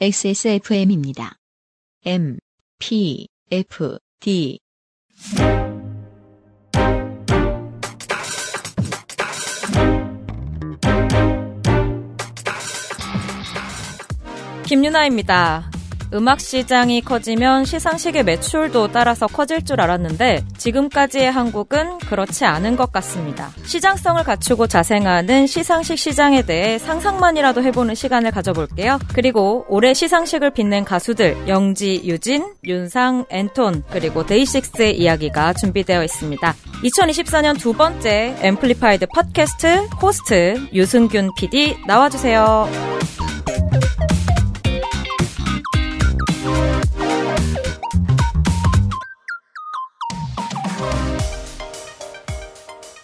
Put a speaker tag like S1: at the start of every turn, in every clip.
S1: XSFM입니다. M, P, F, D.
S2: 김유나입니다. 음악 시장이 커지면 시상식의 매출도 따라서 커질 줄 알았는데 지금까지의 한국은 그렇지 않은 것 같습니다. 시장성을 갖추고 자생하는 시상식 시장에 대해 상상만이라도 해보는 시간을 가져볼게요. 그리고 올해 시상식을 빛낸 가수들 영지, 유진, 윤상, 앤톤 그리고 데이식스의 이야기가 준비되어 있습니다. 2024년 두 번째 Amplified 팟캐스트 호스트 유승균 PD 나와주세요.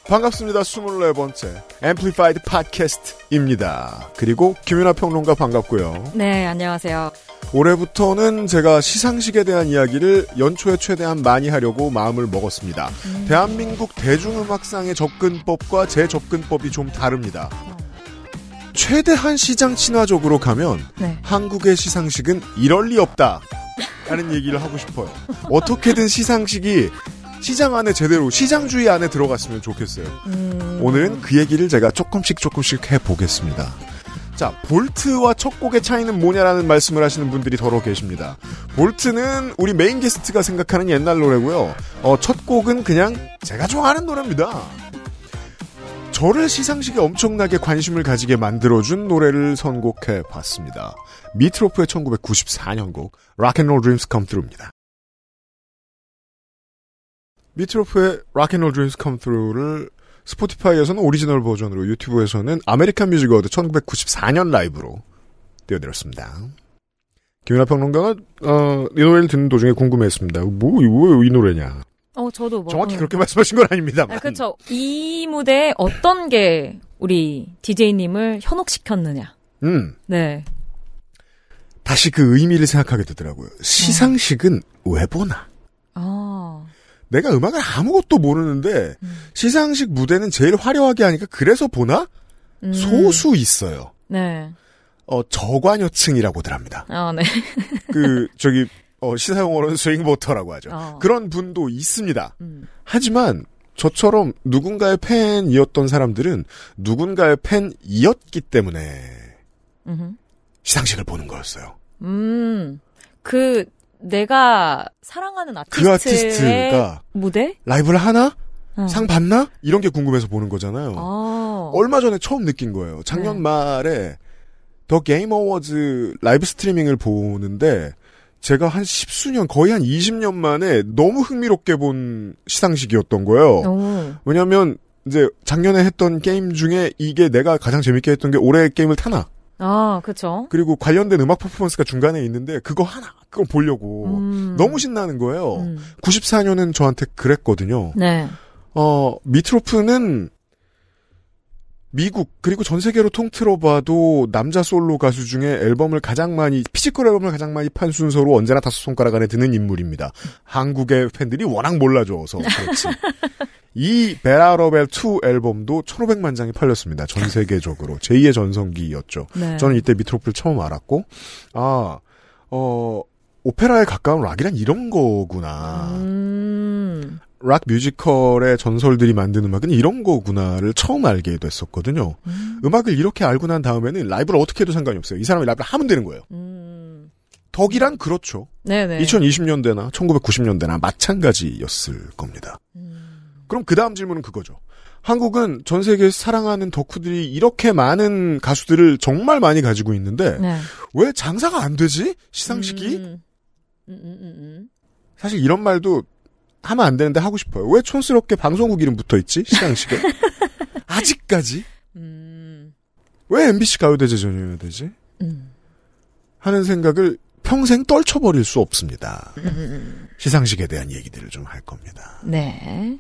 S3: 반갑습니다. 24번째 Amplified 팟캐스트입니다. 그리고 김윤하 평론가 반갑고요.
S2: 네, 안녕하세요.
S3: 올해부터는 제가 시상식에 대한 이야기를 연초에 최대한 많이 하려고 마음을 먹었습니다.
S2: 음.
S3: 대한민국 대중음악상의 접근법과 제 접근법이 좀 다릅니다. 최대한 시장 친화적으로 가면
S2: 네.
S3: 한국의 시상식은 이럴 리 없다. 라는 얘기를 하고 싶어요. 어떻게든 시상식이 시장 안에 제대로 시장주의 안에 들어갔으면 좋겠어요.
S2: 음,
S3: 오늘은 그 얘기를 제가 조금씩 조금씩 해보겠습니다. 자, Vault와 첫 곡의 차이는 뭐냐라는 말씀을 하시는 분들이 더러 계십니다. Vault는 우리 메인 게스트가 생각하는 옛날 노래고요. 어, 첫 곡은 그냥 제가 좋아하는 노래입니다. 저를 시상식에 엄청나게 관심을 가지게 만들어준 노래를 선곡해 봤습니다. 미트로프의 1994년 곡 Rock and Roll Dreams Come Through입니다. 미트로프의 Rock and Roll Dreams Come Through를 Spotify에서는 오리지널 버전으로 유튜브에서는 American Music Award 1994년 라이브로 띄워드렸습니다. 김윤하 평론가가 어, 이 노래를 듣는 도중에 궁금해했습니다. 뭐, 왜이 노래냐?
S2: 어, 저도 뭐.
S3: 정확히
S2: 음.
S3: 그렇게 말씀하신 건 아닙니다만.
S2: 아, 그쵸. 이 무대에 어떤 게 우리 DJ님을 현혹시켰느냐.
S3: 음,
S2: 네.
S3: 다시 그 의미를 생각하게 되더라고요. 시상식은 왜 보나?
S2: 아,
S3: 내가 음악을 아무것도 모르는데
S2: 음.
S3: 시상식 무대는 제일 화려하게 하니까 그래서 보나?
S2: 음.
S3: 소수 있어요.
S2: 네.
S3: 어, 저관여층이라고들 합니다.
S2: 아, 네.
S3: 그 저기 어, 시사용어로는 스윙보터라고 하죠.
S2: 어.
S3: 그런 분도 있습니다.
S2: 음.
S3: 하지만 저처럼 누군가의 팬이었던 사람들은 누군가의 팬이었기 때문에
S2: 음흠.
S3: 시상식을 보는 거였어요.
S2: 음. 그, 내가 사랑하는
S3: 그
S2: 아티스트의
S3: 아티스트가
S2: 무대?
S3: 라이브를 하나?
S2: 어.
S3: 상 받나? 이런 게 궁금해서 보는 거잖아요.
S2: 아.
S3: 얼마 전에 처음 느낀 거예요. 작년
S2: 네.
S3: 말에 The Game Awards 라이브 스트리밍을 보는데 제가 한 십수년 거의 한 20년 만에 너무 흥미롭게 본 시상식이었던 거예요.
S2: 오.
S3: 왜냐하면 이제 작년에 했던 게임 중에 이게 내가 가장 재밌게 했던 게 올해 게임을 타나
S2: 아, 그쵸.
S3: 그리고 관련된 음악 퍼포먼스가 중간에 있는데 그거 하나 그거 보려고
S2: 음.
S3: 너무 신나는 거예요.
S2: 음.
S3: 94년은 저한테 그랬거든요.
S2: 네.
S3: 어, 미트로프는 미국 그리고 전 세계로 통틀어 봐도 남자 솔로 가수 중에 앨범을 가장 많이 physical 앨범을 가장 많이 판 순서로 언제나 다섯 손가락 안에 드는 인물입니다. 한국의 팬들이 워낙 몰라줘서 그렇지. 이 Bat Out of Hell 2 앨범도 1,500만 장이 팔렸습니다. 전 세계적으로 제2의 전성기였죠.
S2: 네.
S3: 저는 이때 미트로프를 처음 알았고 아, 어, 오페라에 가까운 락이란 이런 거구나.
S2: 음.
S3: 락 뮤지컬의 전설들이 만든 음악은 이런 거구나를 처음 알게 됐었거든요.
S2: 음.
S3: 음악을 이렇게 알고 난 다음에는 라이브를 어떻게 해도 상관이 없어요. 이 사람이 라이브를 하면 되는 거예요.
S2: 음.
S3: 덕이란 그렇죠.
S2: 네네.
S3: 2020년대나 1990년대나 마찬가지였을 겁니다.
S2: 음.
S3: 그럼 그 다음 질문은 그거죠. 한국은 전 세계 사랑하는 덕후들이 이렇게 많은 가수들을 정말 많이 가지고 있는데
S2: 네.
S3: 왜 장사가 안 되지? 시상식이?
S2: 음. 음, 음, 음, 음.
S3: 사실 이런 말도 하면 안 되는데 하고 싶어요. 왜 촌스럽게 방송국 이름 붙어 있지? 시상식에? 아직까지?
S2: 음.
S3: 왜 MBC 가요대제전이어야 되지?
S2: 음.
S3: 하는 생각을 평생 떨쳐버릴 수 없습니다.
S2: 음, 음, 음.
S3: 시상식에 대한 얘기들을 좀 할 겁니다.
S2: 네.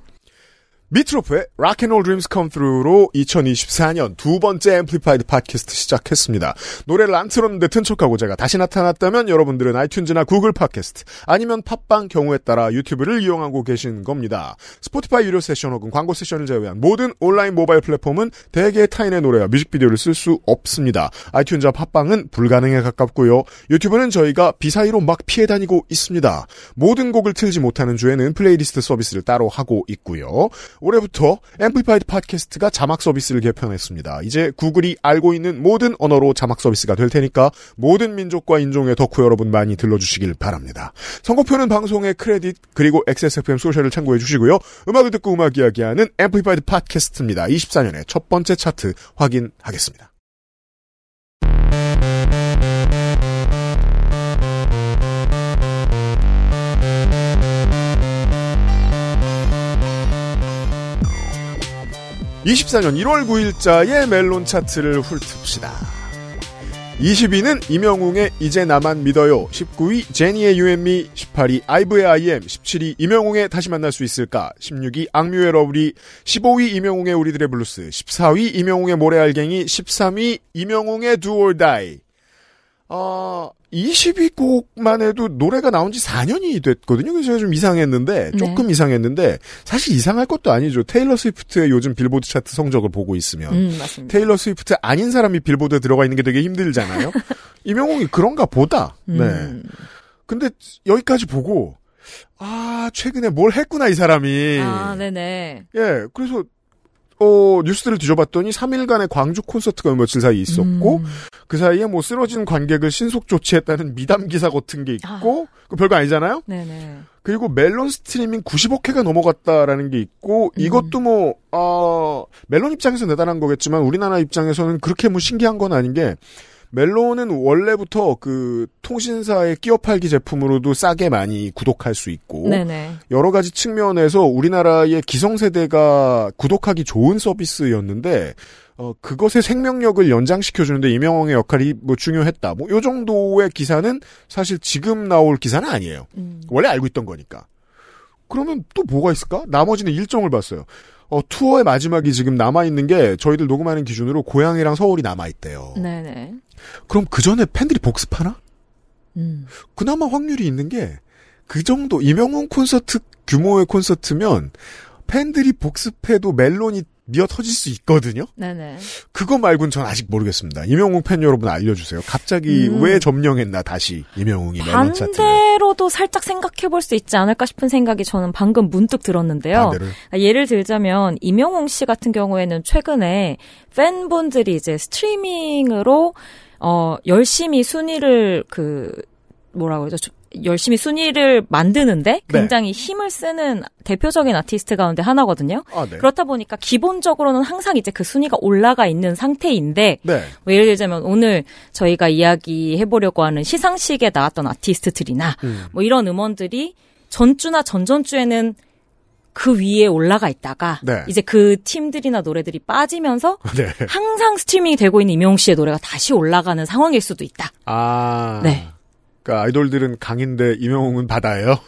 S3: 미트로프의 Rock and Roll Dreams Come Through로 2024년 두 번째 Amplified 팟캐스트 시작했습니다. 노래를 안 틀었는데 튼 척하고 제가 다시 나타났다면 여러분들은 아이튠즈나 구글 팟캐스트 아니면 팟빵 경우에 따라 유튜브를 이용하고 계신 겁니다. 스포티파이 유료 세션 혹은 광고 세션을 제외한 모든 온라인 모바일 플랫폼은 대개 타인의 노래와 뮤직비디오를 쓸 수 없습니다. 아이튠즈와 팟빵은 불가능에 가깝고요. 유튜브는 저희가 비사이로 막 피해 다니고 있습니다. 모든 곡을 틀지 못하는 주에는 플레이리스트 서비스를 따로 하고 있고요. 올해부터 Amplified 팟캐스트가 자막 서비스를 개편했습니다. 이제 구글이 알고 있는 모든 언어로 자막 서비스가 될 테니까 모든 민족과 인종의 덕후 여러분 많이 들러주시길 바랍니다. 선곡표는 방송의 크레딧 그리고 XSFM social을 참고해 주시고요. 음악을 듣고 음악 이야기하는 Amplified 팟캐스트입니다. 24년의 첫 번째 차트 확인하겠습니다. 24년 1월 9일자의 멜론 차트를 훑읍시다. 20위는 임영웅의 이제 나만 믿어요. 19위 제니의 You & Me, 18위 아이브의 I AM, 17위 임영웅의 다시 만날 수 있을까, 16위 악뮤의 Love Lee, 15위 임영웅의 우리들의 블루스, 14위 임영웅의 모래알갱이, 13위 임영웅의 Die. 어, 20위곡만 해도 노래가 나온 지 4년이 됐거든요. 그래서 제가 좀 이상했는데, 조금
S2: 네.
S3: 이상했는데, 사실 이상할 것도 아니죠. 테일러 스위프트의 요즘 빌보드 차트 성적을 보고 있으면.
S2: 음.
S3: 테일러 스위프트 아닌 사람이 빌보드에 들어가 있는 게 되게 힘들잖아요. 임영웅이 그런가 보다. 네.
S2: 음.
S3: 근데 여기까지 보고, 아, 최근에 뭘 했구나, 이 사람이.
S2: 아, 네네.
S3: 예, 그래서, 어, 뉴스들을 뒤져봤더니 3일간의 광주 콘서트가 며칠 사이 있었고,
S2: 음.
S3: 그 사이에 뭐 쓰러진 관객을 신속 조치했다는 미담 기사 같은 게 있고, 그 별거 아니잖아요?
S2: 네네.
S3: 그리고 멜론 스트리밍 90억 회가 넘어갔다라는 게 있고,
S2: 음.
S3: 이것도 뭐, 어, 멜론 입장에서 대단한 거겠지만, 우리나라 입장에서는 그렇게 뭐 신기한 건 아닌 게, 멜론은 원래부터 그 통신사의 끼어 팔기 제품으로도 싸게 많이 구독할 수 있고,
S2: 네네.
S3: 여러 가지 측면에서 우리나라의 기성세대가 구독하기 좋은 서비스였는데, 어, 그것의 생명력을 연장시켜주는데 이명웅의 역할이 뭐 중요했다. 뭐, 요 정도의 기사는 사실 지금 나올 기사는 아니에요.
S2: 음.
S3: 원래 알고 있던 거니까. 그러면 또 뭐가 있을까? 나머지는 일정을 봤어요. 어, 투어의 마지막이 지금 남아있는 게 저희들 녹음하는 기준으로 고향이랑 서울이 남아있대요.
S2: 네네.
S3: 그럼 그 전에 팬들이 복습하나?
S2: 음.
S3: 그나마 확률이 있는 게 그 정도 이명웅 콘서트 규모의 콘서트면 팬들이 복습해도 멜론이 미어 터질 수 있거든요.
S2: 네네.
S3: 그거 말고는 전 아직 모르겠습니다. 이명웅 팬 여러분 알려주세요. 갑자기
S2: 음.
S3: 왜 점령했나 다시 이명웅이 멜론 차트를.
S2: 반대로도 살짝 생각해 볼 수 있지 않을까 싶은 생각이 저는 방금 문득 들었는데요.
S3: 반대로.
S2: 아, 예를 들자면 임영웅 씨 같은 경우에는 최근에 팬분들이 이제 스트리밍으로 어 열심히 순위를 그 뭐라고 그러죠? 저- 열심히 순위를 만드는데
S3: 네.
S2: 굉장히 힘을 쓰는 대표적인 아티스트 가운데 하나거든요.
S3: 아, 네.
S2: 그렇다 보니까 기본적으로는 항상 이제 그 순위가 올라가 있는 상태인데
S3: 네.
S2: 뭐 예를 들자면 오늘 저희가 이야기해 보려고 하는 시상식에 나왔던 아티스트들이나
S3: 음.
S2: 뭐 이런 음원들이 전주나 전전주에는 그 위에 올라가 있다가
S3: 네.
S2: 이제 그 팀들이나 노래들이 빠지면서
S3: 네.
S2: 항상 스트리밍이 되고 있는 이명웅 씨의 노래가 다시 올라가는 상황일 수도 있다.
S3: 아.
S2: 네.
S3: 그러니까 아이돌들은 강인데 이명웅은 바다예요.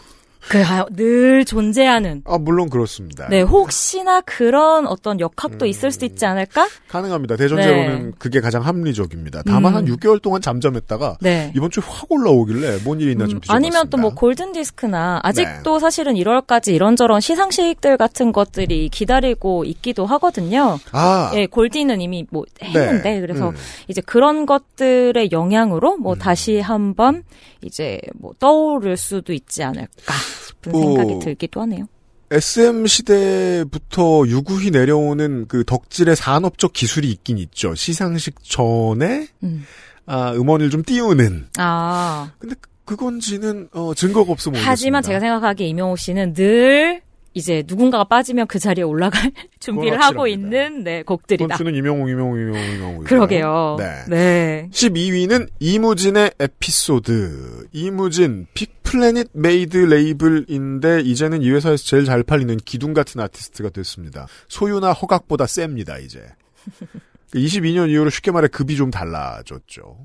S2: 그늘 존재하는
S3: 아 물론 그렇습니다.
S2: 네 혹시나 그런 어떤 역학도 있을 수도 있지 않을까?
S3: 가능합니다. 대전제로는
S2: 네.
S3: 그게 가장 합리적입니다. 다만
S2: 음.
S3: 한 6개월 동안 잠잠했다가
S2: 네.
S3: 이번 주에 확 올라오길래 뭔 일이 있나 좀
S2: 음. 아니면 또 뭐 골든 디스크나 아직도
S3: 네.
S2: 사실은 1월까지 이런저런 시상식들 같은 것들이 기다리고 있기도 하거든요.
S3: 아,
S2: 예, 골디는 이미 뭐 했는데
S3: 네.
S2: 그래서
S3: 음.
S2: 이제 그런 것들의 영향으로 뭐 다시 한번 이제 뭐 떠오를 수도 있지 않을까 싶은
S3: 뭐,
S2: 생각이 들기도 하네요.
S3: SM 시대부터 유구히 내려오는 그 덕질의 산업적 기술이 있긴 있죠. 시상식 전에
S2: 음.
S3: 아, 음원을 좀 띄우는.
S2: 아
S3: 근데 그- 그건지는 어, 증거가 없으면
S2: 하지만
S3: 모르겠습니다.
S2: 제가 생각하기에 임영웅 씨는 늘 이제 누군가가 빠지면 그 자리에 올라갈 준비를 하고. 있는 네 곡들이다.
S3: 주는 임영웅, 임영웅, 임영웅, 임영웅.
S2: 그러게요.
S3: 네.
S2: 네.
S3: 12위는 이무진의 에피소드. 이무진 빅플래닛 메이드 레이블인데 이제는 이 회사에서 제일 잘 팔리는 기둥 같은 아티스트가 됐습니다. 소유나 허각보다 셉니다, 이제. 22년 이후로 쉽게 말해 급이 좀 달라졌죠.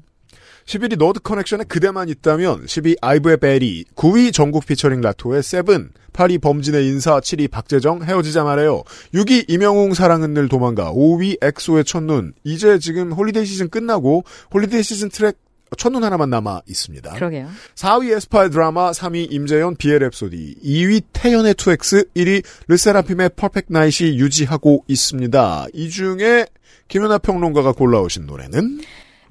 S3: 11위 너드 커넥션에 그대만 있다면 10위 아이브의 Baddie 9위 정국 피처링 라토의 Seven 8위 범진의 인사 7위 박재정 헤어지자 말해요 6위 임영웅 사랑은 늘 도망가 5위 엑소의 첫눈 이제 지금 holiday 시즌 끝나고 holiday 시즌 트랙 첫눈 하나만 남아 있습니다.
S2: 그러게요.
S3: 4위 에스파의 드라마, 3위 임재현 비의 랩소디, 2위 태연의 2X, 1위 르세라핌의 퍼펙트 나잇이 유지하고 있습니다. 이 중에 김연아 평론가가 골라오신 노래는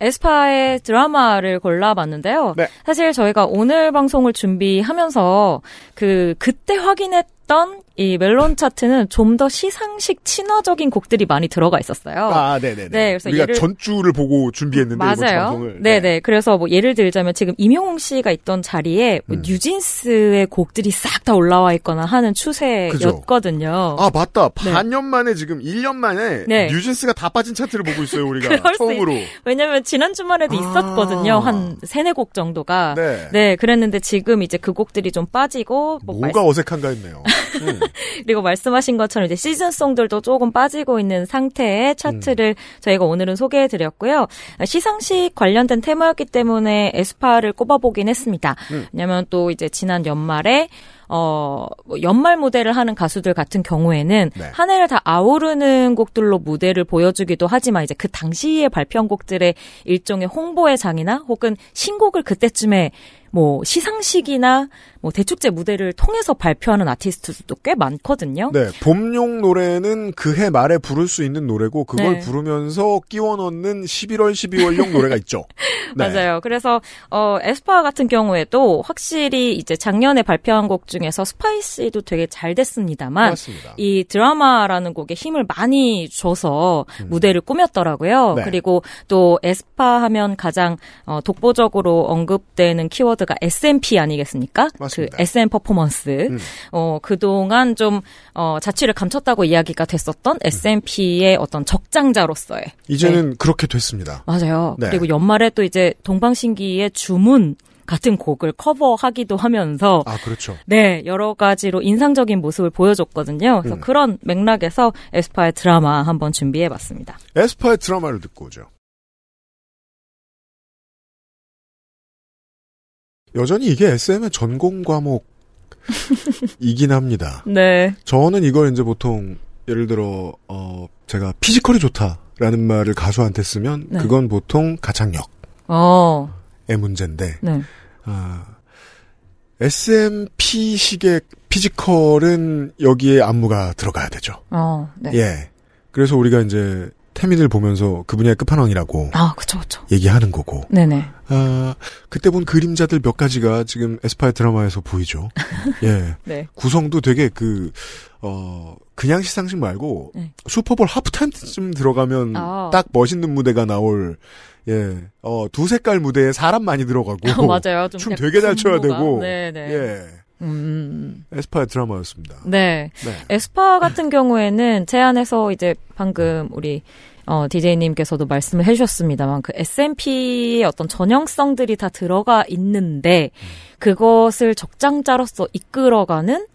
S2: 에스파의 드라마를 골라봤는데요.
S3: 네.
S2: 사실 저희가 오늘 방송을 준비하면서 그 그때 확인했던 이 멜론 차트는 좀 더 시상식 친화적인 곡들이 많이 들어가 있었어요.
S3: 아, 네네네.
S2: 네, 그래서
S3: 우리가
S2: 예를-
S3: 전주를 보고 준비했는데
S2: 맞아요.
S3: 방송을
S2: 네네. 그래서 뭐 예를 들자면 지금 임용웅 씨가 있던 자리에 뭐
S3: 음.
S2: 뉴진스의 곡들이 싹 다 올라와 있거나 하는 추세였거든요.
S3: 아 맞다
S2: 네.
S3: 반년 만에 지금 1년 만에
S2: 네.
S3: 뉴진스가 다 빠진 차트를 보고 있어요 우리가 처음으로
S2: 왜냐면 지난 주말에도
S3: 아.
S2: 있었거든요. 한 세네 곡 정도가.
S3: 네.
S2: 네, 그랬는데 지금 이제 그 곡들이 좀 빠지고 뭐
S3: 뭐가 어색한가 했네요 음.
S2: 그리고 말씀하신 것처럼 이제 시즌송들도 조금 빠지고 있는 상태의 차트를 저희가 오늘은 소개해 드렸고요. 시상식 관련된 테마였기 때문에 에스파를 꼽아보긴 했습니다.
S3: 음.
S2: 왜냐면 또 이제 지난 연말에 어, 뭐 연말 무대를 하는 가수들 같은 경우에는
S3: 네.
S2: 한 해를 다 아우르는 곡들로 무대를 보여주기도 하지만 이제 그 당시에 발표한 곡들의 일종의 홍보의 장이나 혹은 신곡을 그때쯤에 뭐 시상식이나 뭐 대축제 무대를 통해서 발표하는 아티스트들도 꽤 많거든요.
S3: 네 봄용 노래는 그해 말에 부를 수 있는 노래고 그걸
S2: 네.
S3: 부르면서 끼워 넣는 11월 12월용 노래가 있죠 네.
S2: 맞아요. 그래서 어 에스파 같은 경우에도 확실히 이제 작년에 발표한 곡 중에서 Spicy도 되게 잘 됐습니다만
S3: 맞습니다
S2: 이 드라마라는 곡에 힘을 많이 줘서 무대를 꾸몄더라고요.
S3: 음. 네.
S2: 그리고 또 에스파 하면 가장 어, 독보적으로 언급되는 키워드 가 SMP 아니겠습니까?
S3: 맞습니다.
S2: 그 SM 퍼포먼스.
S3: 음.
S2: 어, 그동안 좀 어, 자취를 감췄다고 이야기가 됐었던 SMP의 어떤 적장자로서의
S3: 이제는 그렇게 됐습니다
S2: 맞아요.
S3: 네.
S2: 그리고 연말에 또 이제 동방신기의 주문 같은 곡을 커버하기도 하면서
S3: 아 그렇죠
S2: 네, 여러 가지로 인상적인 모습을 보여줬거든요. 그래서
S3: 음.
S2: 그런 맥락에서 에스파의 드라마 한번 준비해 봤습니다.
S3: 에스파의 드라마를 듣고 오죠 여전히 이게 SM의 전공 과목이긴 합니다
S2: 네.
S3: 저는 이걸 이제 보통 예를 들어 어 제가 피지컬이 좋다라는 말을 가수한테 쓰면
S2: 네.
S3: 그건 보통 가창력의
S2: 어,
S3: 문제인데
S2: 네.
S3: 아, SMP식의 피지컬은 여기에 안무가 들어가야 되죠.
S2: 어, 네.
S3: 예. 그래서 우리가 이제 태민을 보면서 그분의 끝판왕이라고
S2: 아, 그쵸, 그쵸.
S3: 얘기하는 거고.
S2: 네네.
S3: 아, 그때 본 그림자들 몇 가지가 지금 에스파의 드라마에서 보이죠. 예.
S2: 네.
S3: 구성도 되게 그, 어, 그냥 시상식 말고,
S2: 네.
S3: 슈퍼볼 하프타임쯤 들어가면
S2: 아.
S3: 딱 멋있는 무대가 나올, 예, 어, 두 색깔 무대에 사람 많이 들어가고.
S2: 어, 맞아요.
S3: 좀춤 되게 잘 춰야. 되고.
S2: 네네.
S3: 예.
S2: 음.
S3: 에스파의 드라마였습니다.
S2: 네.
S3: 네.
S2: 에스파 같은 경우에는 제 안에서 이제 방금 우리 어, DJ님께서도 말씀을 해주셨습니다만, 그 SMP의 어떤 전형성들이 다 들어가 있는데, 그것을 적장자로서 이끌어가는,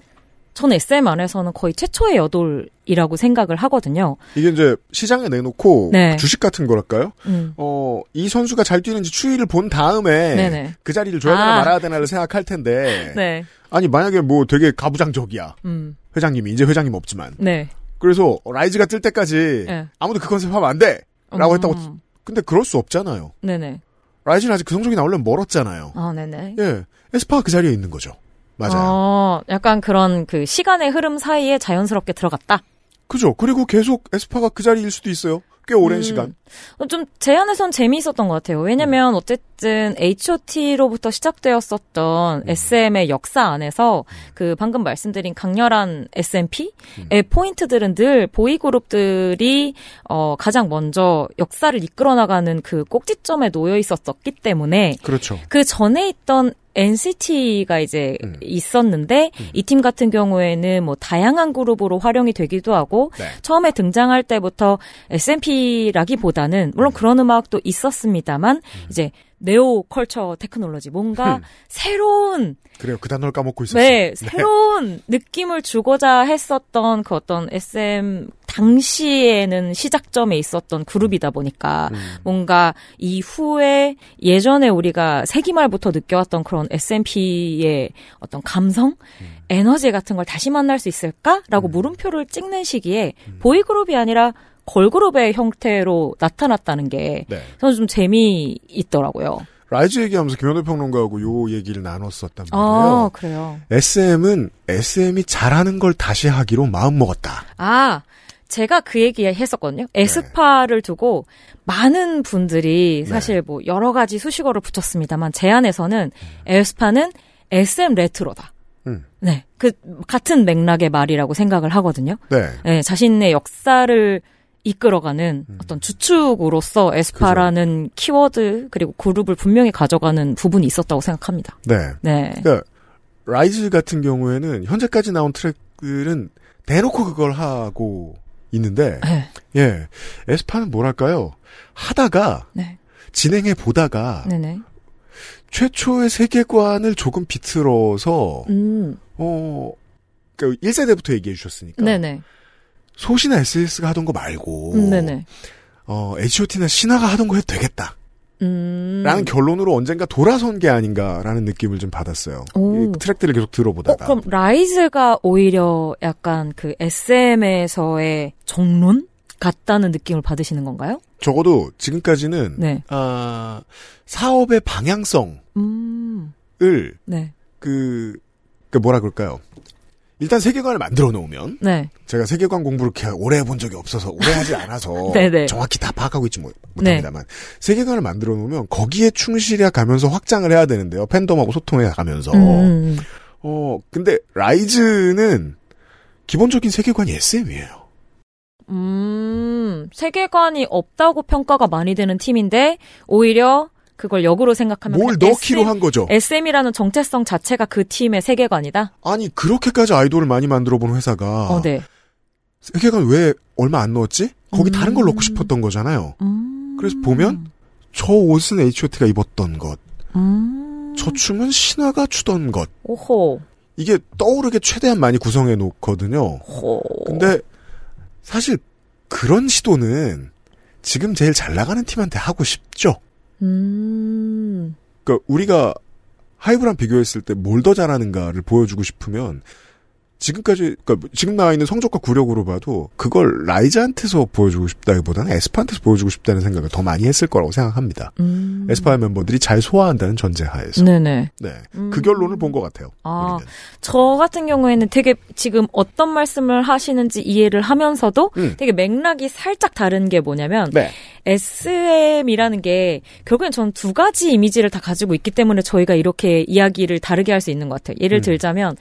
S2: 전 SM 안에서는 거의 최초의 여돌이라고 생각을 하거든요.
S3: 이게 이제 시장에 내놓고
S2: 네.
S3: 주식 같은 거랄까요?
S2: 음.
S3: 어, 이 선수가 잘 뛰는지 추이를 본 다음에
S2: 네네.
S3: 그 자리를 줘야 되나
S2: 아.
S3: 말아야 되나를 생각할 텐데.
S2: 네.
S3: 아니 만약에 뭐 되게 가부장적이야.
S2: 음.
S3: 회장님이 이제 회장님 없지만.
S2: 네.
S3: 그래서 라이즈가 뜰 때까지
S2: 네.
S3: 아무도 그 컨셉 하면 안 돼. 라고
S2: 음.
S3: 했다고. 근데 그럴 수 없잖아요.
S2: 네네.
S3: 라이즈는 아직 그 성적이 나오려면 멀었잖아요.
S2: 아, 네네.
S3: 예. 에스파가 그 자리에 있는 거죠. 맞아요.
S2: 어, 약간 그런 그 시간의 흐름 사이에 자연스럽게 들어갔다.
S3: 그죠. 그리고 계속 에스파가 그 자리일 수도 있어요. 꽤 오랜
S2: 음.
S3: 시간.
S2: 어, 좀제 안에선 재미있었던 것 같아요. 왜냐면 어쨌든 H.O.T.로부터 시작되었었던 SM의 역사 안에서 그 방금 말씀드린 강렬한 SMP의 포인트들은 늘 보이그룹들이 어 가장 먼저 역사를 이끌어 나가는 그 꼭지점에 놓여 있었었기 때문에
S3: 그렇죠.
S2: 그 전에 있던 NCT가 이제
S3: 음.
S2: 있었는데 이팀 같은 경우에는 뭐 다양한 그룹으로 활용이 되기도 하고
S3: 네.
S2: 처음에 등장할 때부터 SMP라기보다는 물론 그런 음악도 있었습니다만 이제 네오 컬처 테크놀로지 뭔가
S3: 음.
S2: 새로운
S3: 그래요. 그 단어를 까먹고 있었어요.
S2: 네 새로운 느낌을 주고자 했었던 그 어떤 SM 당시에는 시작점에 있었던 그룹이다 보니까
S3: 음.
S2: 뭔가 이후에 예전에 우리가 세기말부터 느껴왔던 그런 SMP의 어떤 감성,
S3: 음.
S2: 에너지 같은 걸 다시 만날 수 있을까라고 물음표를 찍는 시기에
S3: 음.
S2: 보이그룹이 아니라 걸그룹의 형태로 나타났다는 게
S3: 네.
S2: 저는 좀 재미있더라고요.
S3: 라이즈 얘기하면서 김현우 평론가하고 요 얘기를 나눴었단 말이에요.
S2: 아, 그래요.
S3: SM은 SM이 잘하는 걸 다시 하기로 마음먹었다.
S2: 아, 제가 그 얘기 했었거든요.
S3: 네.
S2: 에스파를 두고 많은 분들이 사실 뭐 여러 가지 수식어를 붙였습니다만 제 안에서는 에스파는 SM 레트로다.
S3: 음.
S2: 네. 그 같은 맥락의 말이라고 생각을 하거든요.
S3: 네.
S2: 네, 자신의 역사를 이끌어가는
S3: 음.
S2: 어떤 주축으로서 에스파라는 키워드 그리고 그룹을 분명히 가져가는 부분이 있었다고 생각합니다.
S3: 네.
S2: 네.
S3: 그러니까 라이즈 같은 경우에는 현재까지 나온 트랙들은 대놓고 그걸 하고 있는데
S2: 네.
S3: 예. 에스파는 뭐랄까요? 하다가
S2: 네.
S3: 진행해 보다가
S2: 네네.
S3: 최초의 세계관을 조금 비틀어서
S2: 음.
S3: 어 그러니까 1세대부터 얘기해 주셨으니까
S2: 네네.
S3: 소시나 S.E.S가 하던 거 말고
S2: 음, 네네.
S3: 어 H.O.T나 신화가 하던 거 해도 되겠다.
S2: 음.
S3: 라는 결론으로 언젠가 돌아선 게 아닌가라는 느낌을 좀 받았어요.
S2: 오.
S3: 이 트랙들을 계속
S2: 어,
S3: 들어보다가.
S2: 그럼 라이즈가 오히려 약간 그 SM에서의 정론 같다는 느낌을 받으시는 건가요?
S3: 적어도 지금까지는
S2: 네.
S3: 아, 사업의 방향성을
S2: 음. 네.
S3: 그, 그 뭐라 그럴까요? 일단 세계관을 만들어 놓으면
S2: 네.
S3: 제가 세계관 공부를 이렇게 오래 해본 적이 없어서 오래 하지 않아서
S2: 네네.
S3: 정확히 다 파악하고 있지 못-
S2: 네.
S3: 못합니다만 세계관을 만들어 놓으면 거기에 충실해 가면서 확장을 해야 되는데요. 팬덤하고 소통해 가면서
S2: 음.
S3: 어 근데 라이즈는 기본적인 세계관이 SM이에요.
S2: 음. 세계관이 없다고 평가가 많이 되는 팀인데 오히려 그걸 역으로 생각하면
S3: 뭘 넣기로 한 거죠.
S2: SM이라는 정체성 자체가 그 팀의 세계관이다.
S3: 아니 그렇게까지 아이돌을 많이 만들어 본 회사가
S2: 어, 네.
S3: 세계관 왜 얼마 안 넣었지? 거기
S2: 음.
S3: 다른 걸 넣고 싶었던 거잖아요.
S2: 음.
S3: 그래서 보면 저 옷은 H.O.T가 입었던 것,
S2: 음.
S3: 저 춤은 신화가 추던 것.
S2: 오호.
S3: 이게 떠오르게 최대한 많이 구성해 놓거든요.
S2: 호.
S3: 근데 사실 그런 시도는 지금 제일 잘 나가는 팀한테 하고 싶죠.
S2: 음.
S3: 그러니까 우리가 하이브랑 비교했을 때 뭘 더 잘하는가를 보여주고 싶으면 지금까지 그러니까 지금 나와 있는 성적과 구력으로 봐도 그걸 라이즈한테서 보여주고 싶다기보다는 에스파한테서 보여주고 싶다는 생각을 더 많이 했을 거라고 생각합니다.
S2: 음.
S3: 에스파 멤버들이 잘 소화한다는 전제하에서
S2: 네네.
S3: 네.
S2: 음.
S3: 그 결론을 본 것 같아요.
S2: 아,
S3: 우리는.
S2: 저 같은 경우에는 되게 지금 어떤 말씀을 하시는지 이해를 하면서도
S3: 음.
S2: 되게 맥락이 살짝 다른 게 뭐냐면
S3: 네.
S2: SM이라는 게 결국엔 전 두 가지 이미지를 다 가지고 있기 때문에 저희가 이렇게 이야기를 다르게 할 수 있는 것 같아요. 예를
S3: 음.
S2: 들자면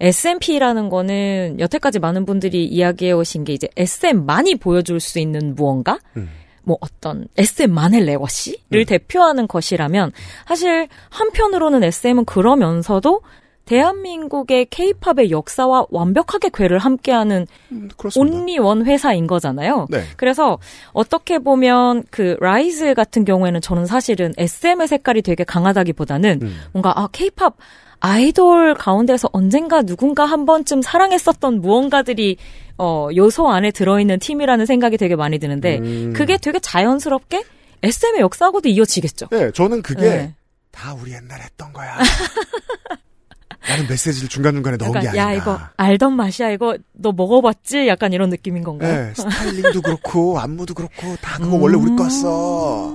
S2: SMP라는 거는 여태까지 많은 분들이 이야기해 오신 게 이제 SM만이 보여줄 수 있는 무언가?
S3: 음.
S2: 뭐 어떤 SM만의 legacy를
S3: 음.
S2: 대표하는 것이라면 사실 한편으로는 SM은 그러면서도 대한민국의 케이팝의 역사와 완벽하게 궤를 함께하는
S3: 음, 그렇습니다.
S2: only one 회사인 거잖아요.
S3: 네.
S2: 그래서 어떻게 보면 그 라이즈 같은 경우에는 저는 사실은 SM의 색깔이 되게 강하다기보다는
S3: 음.
S2: 뭔가 아 케이팝 아이돌 가운데서 언젠가 누군가 한 번쯤 사랑했었던 무언가들이 어 요소 안에 들어있는 팀이라는 생각이 되게 많이 드는데
S3: 음.
S2: 그게 되게 자연스럽게 SM의 역사하고도 이어지겠죠.
S3: 네, 저는 그게
S2: 네.
S3: 다 우리 옛날에 했던 거야. 라는 메시지를 중간중간에 넣은 게
S2: 약간
S3: 아닌가.
S2: 야 이거 알던 맛이야 이거 너 먹어봤지? 약간 이런 느낌인 건가요?
S3: 네, 스타일링도 그렇고 안무도 그렇고 다 그거 원래 우리 거였어.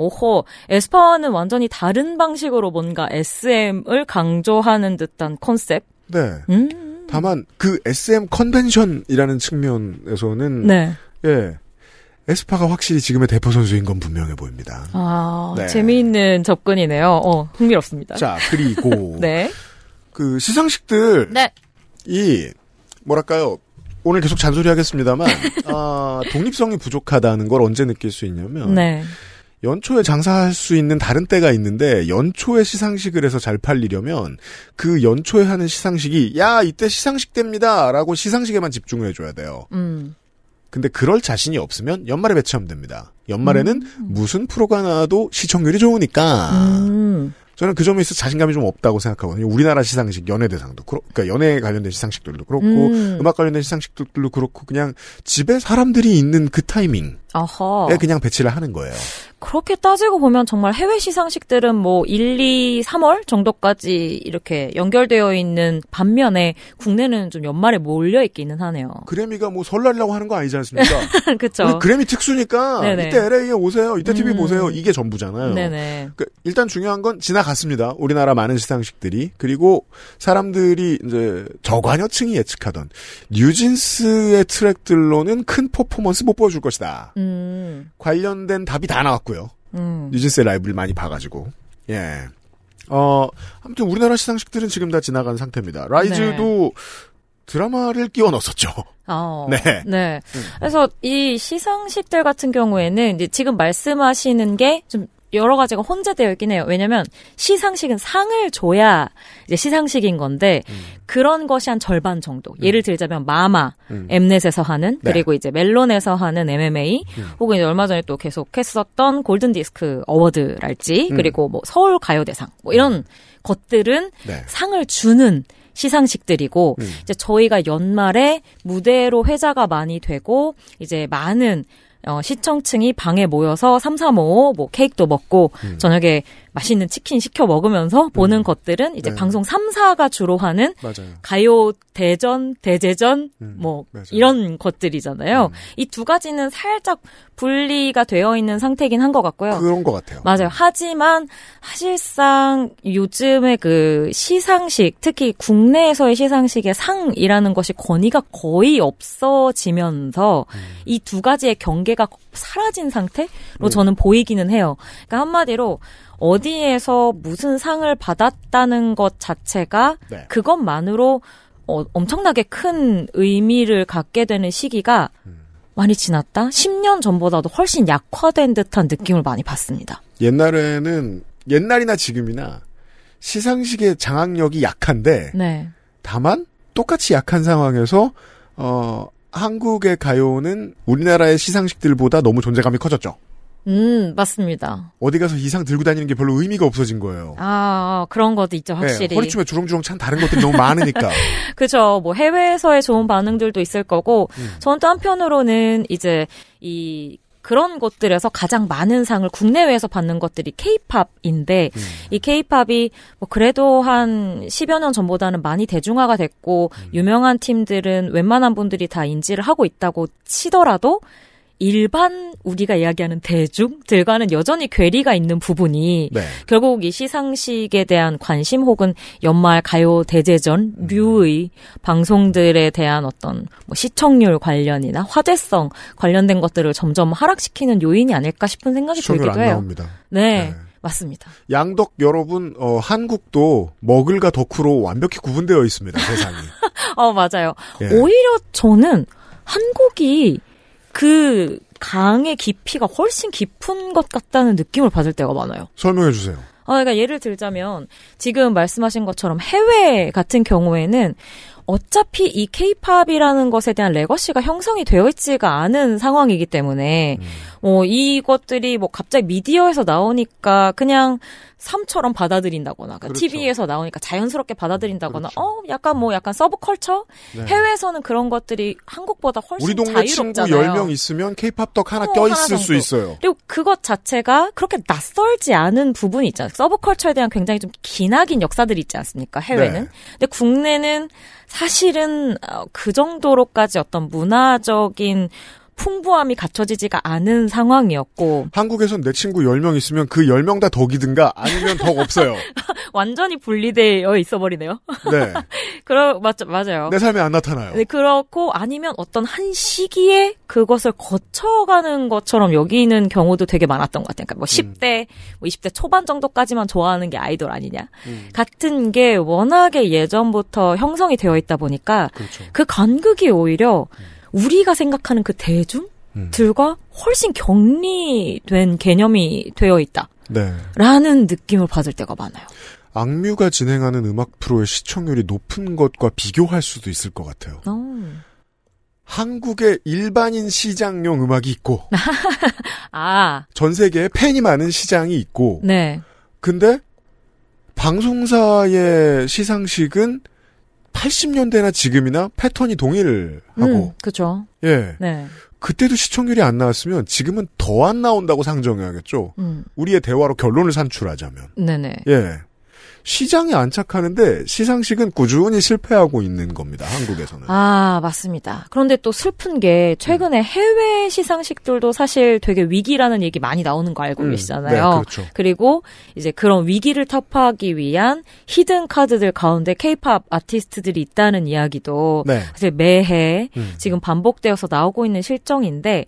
S2: 음. 오호, 에스파와는 완전히 다른 방식으로 뭔가 SM을 강조하는 듯한 컨셉.
S3: 네.
S2: 음.
S3: 다만 그 SM 컨벤션이라는 측면에서는
S2: 네.
S3: 예. 에스파가 확실히 지금의 대표 선수인 건 분명해 보입니다.
S2: 아,
S3: 네.
S2: 재미있는 접근이네요. 어, 흥미롭습니다.
S3: 자, 그리고
S2: 네.
S3: 그 시상식들
S2: 네.
S3: 이 뭐랄까요? 오늘 계속 잔소리 하겠습니다만 아, 독립성이 부족하다는 걸 언제 느낄 수 있냐면
S2: 네.
S3: 연초에 장사할 수 있는 다른 때가 있는데 연초에 시상식을 해서 잘 팔리려면 그 연초에 하는 시상식이 야 이때 시상식 때입니다라고 시상식에만 집중을 해줘야 돼요.
S2: 음.
S3: 근데 그럴 자신이 없으면 연말에 배치하면 됩니다. 연말에는
S2: 음.
S3: 무슨 프로가 나와도 시청률이 좋으니까
S2: 음.
S3: 저는 그 점에 있어 서 자신감이 좀 없다고 생각하거든요. 우리나라 시상식 연예 대상도 그렇, 그러니까 연예 관련된 시상식들도 그렇고
S2: 음.
S3: 악 관련된 시상식들도 그렇고 그냥 집에 사람들이 있는 그 타이밍에
S2: 어허.
S3: 그냥 배치를 하는 거예요.
S2: 그렇게 따지고 보면 정말 해외 시상식들은 뭐 1, 2, 3월 정도까지 이렇게 연결되어 있는 반면에 국내는 좀 연말에 몰려 있기는 하네요.
S3: 그래미가 뭐 설날이라고 하는 거 아니지 않습니까?
S2: 그렇죠.
S3: 그래미 특수니까
S2: 네네.
S3: 이때 LA에 오세요. 이때 TV
S2: 음.
S3: 보세요. 이게 전부잖아요.
S2: 네네.
S3: 그 일단 중요한 건 지나갔습니다. 우리나라 많은 시상식들이 그리고 사람들이 이제 저관여층이 예측하던 뉴진스의 트랙들로는 큰 퍼포먼스 못 보여줄 것이다.
S2: 음.
S3: 관련된 답이 다 나왔고 요.
S2: 음.
S3: 뉴진스의 라이브를 많이 봐가지고 예. 어 아무튼 우리나라 시상식들은 지금 다 지나간 상태입니다. 라이즈도 드라마를 끼워 넣었었죠.
S2: 어.
S3: 네.
S2: 네. 그래서 이 시상식들 같은 경우에는 이제 지금 말씀하시는 게 좀 여러 가지가 혼재되어 있긴 해요. 왜냐면 시상식은 상을 줘야 이제 시상식인 건데 그런 것이 한 절반 정도. 예를 들자면 마마,
S3: 음.
S2: 엠넷에서 하는
S3: 네.
S2: 그리고 이제 멜론에서 하는 MMA 혹은 이제 얼마 전에 또 계속 했었던 골든 디스크 어워드랄지
S3: 음.
S2: 그리고 뭐 서울 가요대상 뭐 이런 것들은
S3: 네.
S2: 상을 주는 시상식들이고
S3: 음.
S2: 이제 저희가 연말에 무대로 회자가 많이 되고 이제 많은 어, 시청층이 방에 모여서 삼삼오오 뭐 케이크도 먹고
S3: 음.
S2: 저녁에 맛있는 치킨 시켜 먹으면서 보는 것들은 이제
S3: 네.
S2: 방송 3사가 주로 하는
S3: 맞아요.
S2: 가요 대전, 대제전
S3: 음,
S2: 뭐
S3: 맞아요.
S2: 이런 것들이잖아요.
S3: 음.
S2: 이두 가지는 살짝 분리가 되어 있는 상태긴 한 것 같고요.
S3: 그런 것 같아요.
S2: 맞아요. 하지만 사실상 요즘의 그 시상식, 특히 국내에서의 시상식의 상이라는 것이 권위가 거의 없어지면서 이 두 가지의 경계가 사라진 상태로 저는 보이기는 해요. 그러니까 한마디로 어디에서 무슨 상을 받았다는 것 자체가
S3: 네.
S2: 그것만으로 어, 엄청나게 큰 의미를 갖게 되는 시기가 많이 지났다? 10년 전보다도 훨씬 약화된 듯한 느낌을 많이 받습니다.
S3: 옛날에는 옛날이나 지금이나 시상식의 장악력이 약한데
S2: 네.
S3: 다만 똑같이 약한 상황에서 어 한국의 가요는 우리나라의 시상식들보다 너무 존재감이 커졌죠.
S2: 음, 맞습니다.
S3: 어디 가서 이상 들고 다니는 게 별로 의미가 없어진 거예요.
S2: 아, 그런 것도 있죠, 확실히.
S3: 네, 허리춤에 주렁주렁 찬 다른 것들이 너무 많으니까.
S2: 그죠. 뭐 해외에서의 좋은 반응들도 있을 거고,
S3: 음.
S2: 저는 또 한편으로는 이제 이 그런 곳들에서 가장 많은 상을 국내외에서 받는 것들이 케이팝인데
S3: 음.
S2: 이 케이팝이 뭐 그래도 한 10여 년 전보다는 많이 대중화가 됐고
S3: 음.
S2: 유명한 팀들은 웬만한 분들이 다 인지를 하고 있다고 치더라도 일반 우리가 이야기하는 대중들과는 여전히 괴리가 있는 부분이
S3: 네.
S2: 결국 이 시상식에 대한 관심 혹은 연말 가요 대제전 류의 방송들에 대한 어떤 뭐 시청률 관련이나 화제성 관련된 것들을 점점 하락시키는 요인이 아닐까 싶은 생각이 들기도
S3: 안
S2: 해요.
S3: 나옵니다.
S2: 네,
S3: 네.
S2: 맞습니다.
S3: 양덕 여러분, 어, 한국도 먹을과 덕후로 완벽히 구분되어 있습니다. 세상이.
S2: 어, 맞아요.
S3: 예.
S2: 오히려 저는 한국이 그 강의 깊이가 훨씬 깊은 것 같다는 느낌을 받을 때가 많아요.
S3: 설명해 주세요.
S2: 아, 그러니까 예를 들자면 지금 말씀하신 것처럼 해외 같은 경우에는 어차피 이 케이팝이라는 것에 대한 레거시가 형성이 되어 있지가 않은 상황이기 때문에 뭐 이것들이 뭐 갑자기 미디어에서 나오니까 그냥 삶처럼 받아들인다거나 그러니까
S3: 그렇죠.
S2: TV에서 나오니까 자연스럽게 받아들인다거나
S3: 그렇죠.
S2: 어 약간 뭐 약간 서브컬처
S3: 네.
S2: 해외에서는 그런 것들이 한국보다 훨씬
S3: 우리 동네 친구
S2: 자유롭잖아요.
S3: 10명 있으면 케이팝 덕 하나
S2: 어,
S3: 껴 있을 수. 있어요.
S2: 그리고 그것 자체가 그렇게 낯설지 않은 부분이 있잖아요. 서브컬처에 대한 굉장히 좀 기나긴 역사들이 있지 않습니까? 해외는.
S3: 네.
S2: 근데 국내는 사실은 어, 그 정도로까지 어떤 문화적인 풍부함이 갖춰지지가 않은 상황이었고
S3: 한국에선 내 친구 10명 있으면 그 10명 다 덕이든가 아니면 덕 없어요.
S2: 완전히 분리되어 있어버리네요.
S3: 네.
S2: 그러 맞죠 맞아요.
S3: 내 삶에 안 나타나요.
S2: 네, 그렇고 아니면 어떤 한 시기에 그것을 거쳐가는 것처럼 여기는 경우도 되게 많았던 것 같아요. 그러니까 뭐 10대, 뭐 20대 초반 정도까지만 좋아하는 게 아이돌 아니냐.
S3: 음.
S2: 같은 게 워낙에 예전부터 형성이 되어 있다 보니까
S3: 그렇죠.
S2: 그 간극이 오히려 우리가 생각하는 그 대중들과
S3: 음.
S2: 훨씬 격리된 개념이 되어 있다.
S3: 네.
S2: 라는 느낌을 받을 때가 많아요.
S3: 악뮤가 진행하는 음악 프로의 시청률이 높은 것과 비교할 수도 있을 것 같아요.
S2: 어.
S3: 한국의 일반인 시장용 음악이 있고
S2: 아,
S3: 전 세계에 팬이 많은 시장이 있고
S2: 네.
S3: 근데 방송사의 시상식은 80년대나 지금이나 패턴이 동일하고
S2: 음, 그죠.
S3: 예
S2: 네.
S3: 그때도 시청률이 안 나왔으면 지금은 더 안 나온다고 상정해야겠죠.
S2: 음,
S3: 우리의 대화로 결론을 산출하자면
S2: 네네.
S3: 예 시장에 안착하는데 시상식은 꾸준히 실패하고 있는 겁니다. 한국에서는.
S2: 아, 맞습니다. 그런데 또 슬픈 게 최근에 해외 시상식들도 사실 되게 위기라는 얘기 많이 나오는 거 알고
S3: 음,
S2: 계시잖아요.
S3: 네, 그렇죠.
S2: 그리고 이제 그런 위기를 타파하기 위한 히든 카드들 가운데 케이팝 아티스트들이 있다는 이야기도
S3: 네.
S2: 사실 매해
S3: 음.
S2: 지금 반복되어서 나오고 있는 실정인데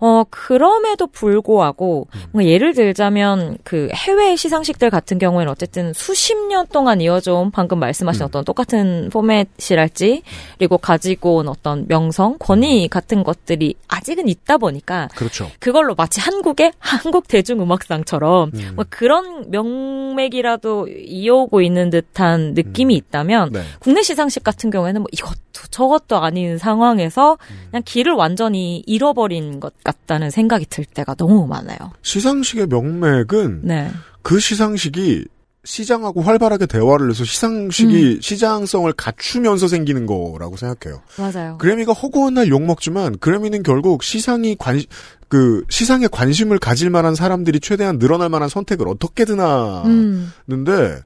S2: 어 그럼에도 불구하고
S3: 음.
S2: 예를 들자면 그 해외 시상식들 같은 경우에는 어쨌든 수 십년 동안 이어져 온 방금 말씀하신
S3: 음.
S2: 어떤 똑같은 포맷이랄지 그리고 가지고 온 어떤 명성 권위 같은 것들이 아직은 있다 보니까
S3: 그렇죠.
S2: 그걸로 마치 한국의 한국 대중음악상처럼
S3: 음.
S2: 뭐 그런 명맥이라도 이어오고 있는 듯한 느낌이 있다면
S3: 네.
S2: 국내 시상식 같은 경우에는 뭐 이것도 저것도 아닌 상황에서
S3: 음.
S2: 그냥 길을 완전히 잃어버린 것 같다는 생각이 들 때가 너무 많아요.
S3: 시상식의 명맥은
S2: 네.
S3: 그 시상식이 시장하고 활발하게 대화를 해서 시상식이
S2: 음.
S3: 시장성을 갖추면서 생기는 거라고 생각해요.
S2: 맞아요.
S3: 그래미가 허구한 날 욕먹지만 그래미는 결국 시상이 관, 그 시상에 관심을 가질 만한 사람들이 최대한 늘어날 만한 선택을 어떻게든
S2: 음.
S3: 하는데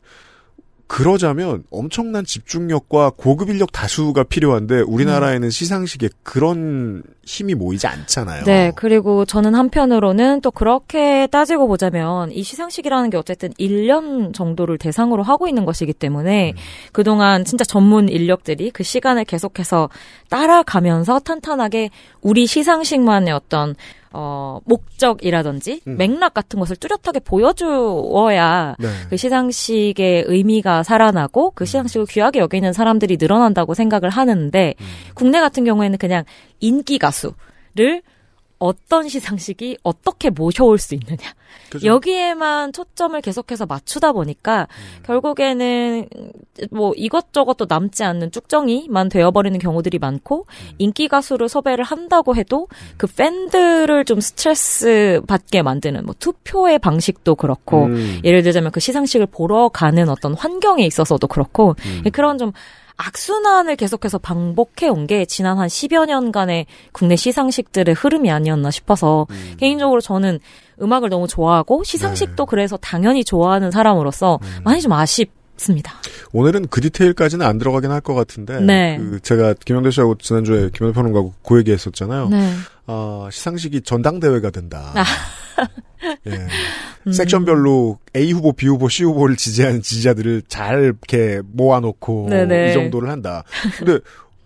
S3: 그러자면 엄청난 집중력과 고급 인력 다수가 필요한데 우리나라에는 시상식에 그런 힘이 모이지 않잖아요.
S2: 네, 그리고 저는 한편으로는 또 그렇게 따지고 보자면 이 시상식이라는 게 어쨌든 1년 정도를 대상으로 하고 있는 것이기 때문에
S3: 음.
S2: 그동안 진짜 전문 인력들이 그 시간을 계속해서 따라가면서 탄탄하게 우리 시상식만의 어떤 어, 목적이라든지
S3: 음.
S2: 맥락 같은 것을 뚜렷하게 보여주어야
S3: 네.
S2: 그 시상식의 의미가 살아나고 그 시상식을 귀하게 여기는 사람들이 늘어난다고 생각을 하는데
S3: 음.
S2: 국내 같은 경우에는 그냥 인기 가수를 어떤 시상식이 어떻게 모셔올 수 있느냐
S3: 그죠?
S2: 여기에만 초점을 계속해서 맞추다 보니까
S3: 음.
S2: 결국에는 뭐 이것저것 도 남지 않는 쭉정이만 되어버리는 경우들이 많고
S3: 음.
S2: 인기 가수를 섭외를 한다고 해도 그 팬들을 좀 스트레스 받게 만드는 뭐 투표의 방식도 그렇고
S3: 음.
S2: 예를 들자면 그 시상식을 보러 가는 어떤 환경에 있어서도 그렇고
S3: 음.
S2: 그런 좀 악순환을 계속해서 반복해 온 게 지난 한 10여 년간의 국내 시상식들의 흐름이 아니었나 싶어서
S3: 음.
S2: 개인적으로 저는 음악을 너무 좋아하고 시상식도 그래서 당연히 좋아하는 사람으로서
S3: 음.
S2: 많이 좀 아쉽 습니다.
S3: 오늘은 그 디테일까지는 안 들어가긴 할 것 같은데
S2: 네.
S3: 그 제가 김영대 씨하고 지난주에 김영대 평론가하고 그 얘기했었잖아요.
S2: 네.
S3: 아, 시상식이 전당대회가 된다.
S2: 아.
S3: 예.
S2: 음.
S3: 섹션별로 A 후보, B 후보, C 후보를 지지하는 지지자들을 잘 이렇게 모아놓고
S2: 네네.
S3: 이 정도를 한다. 근데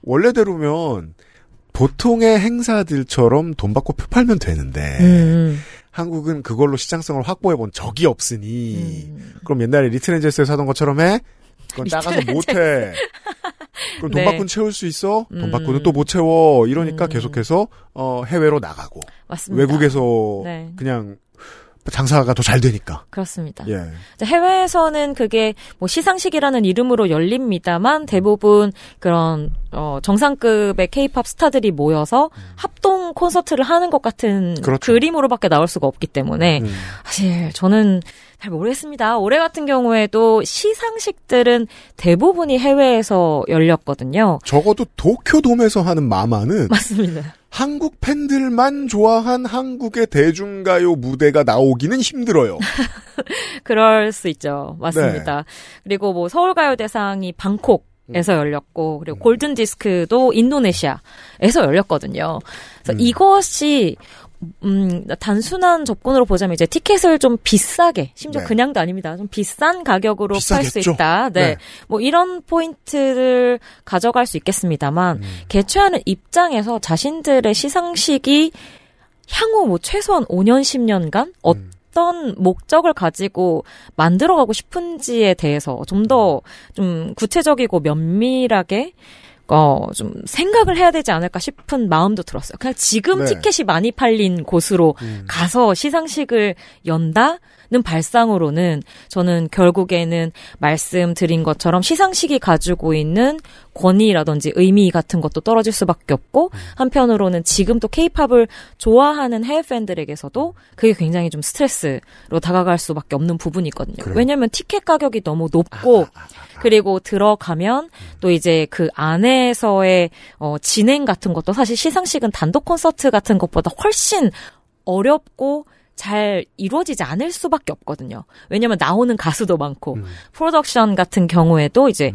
S3: 원래대로면 보통의 행사들처럼 돈 받고 표 팔면 되는데
S2: 음.
S3: 한국은 그걸로 시장성을 확보해본 적이 없으니
S2: 음.
S3: 그럼 옛날에 리트렌제스에서 하던 것처럼 해? 그건 작아서 못해. 그럼 돈
S2: 네.
S3: 받고는 채울 수 있어? 돈
S2: 음.
S3: 받고는 또 못 채워. 이러니까
S2: 음.
S3: 계속해서 어, 해외로 나가고
S2: 맞습니다.
S3: 외국에서
S2: 네.
S3: 그냥 장사가 더 잘 되니까.
S2: 그렇습니다.
S3: 예.
S2: 해외에서는 그게 뭐 시상식이라는 이름으로 열립니다만 대부분 그런 어 정상급의 케이팝 스타들이 모여서 합동 콘서트를 하는 것 같은
S3: 음. 그렇죠.
S2: 그림으로밖에 나올 수가 없기 때문에
S3: 음.
S2: 사실 저는 잘 모르겠습니다. 올해 같은 경우에도 시상식들은 대부분이 해외에서 열렸거든요.
S3: 적어도 도쿄돔에서 하는 마마는
S2: 맞습니다.
S3: 한국 팬들만 좋아한 한국의 대중가요 무대가 나오기는 힘들어요.
S2: 그럴 수 있죠.
S3: 네.
S2: 맞습니다. 그리고 뭐 서울가요대상이 방콕 에서
S3: 음.
S2: 열렸고 그리고 골든 디스크도 인도네시아에서 열렸거든요. 그래서
S3: 음.
S2: 이것이 음 단순한 접근으로 보자면 이제 티켓을 좀 비싸게 심지어
S3: 네.
S2: 그냥도 아닙니다. 좀 비싼 가격으로 팔 수. 있다. 네.
S3: 네.
S2: 뭐 이런 포인트를 가져갈 수 있겠습니다만
S3: 음.
S2: 개최하는 입장에서 자신들의 시상식이 향후 뭐 최소한 5년 10년간
S3: 음.
S2: 어떤 목적을 가지고 만들어가고 싶은지에 대해서 좀 더좀 구체적이고 면밀하게 어, 좀 생각을 해야 되지 않을까 싶은 마음도 들었어요. 그냥 지금
S3: 네.
S2: 티켓이 많이 팔린 곳으로
S3: 음.
S2: 가서 시상식을 연다? 발상으로는 저는 결국에는 말씀드린 것처럼 시상식이 가지고 있는 권위라든지 의미 같은 것도 떨어질 수밖에 없고 한편으로는 지금 또 케이팝을 좋아하는 해외 팬들에게서도 그게 굉장히 좀 스트레스로 다가갈 수밖에 없는 부분이 있거든요.
S3: 그래요.
S2: 왜냐하면 티켓 가격이 너무 높고 그리고 들어가면 또 이제 그 안에서의 어, 진행 같은 것도 사실 시상식은 단독 콘서트 같은 것보다 훨씬 어렵고 잘 이루어지지 않을 수밖에 없거든요. 왜냐면 나오는 가수도 많고
S3: 음.
S2: 프로덕션 같은 경우에도 이제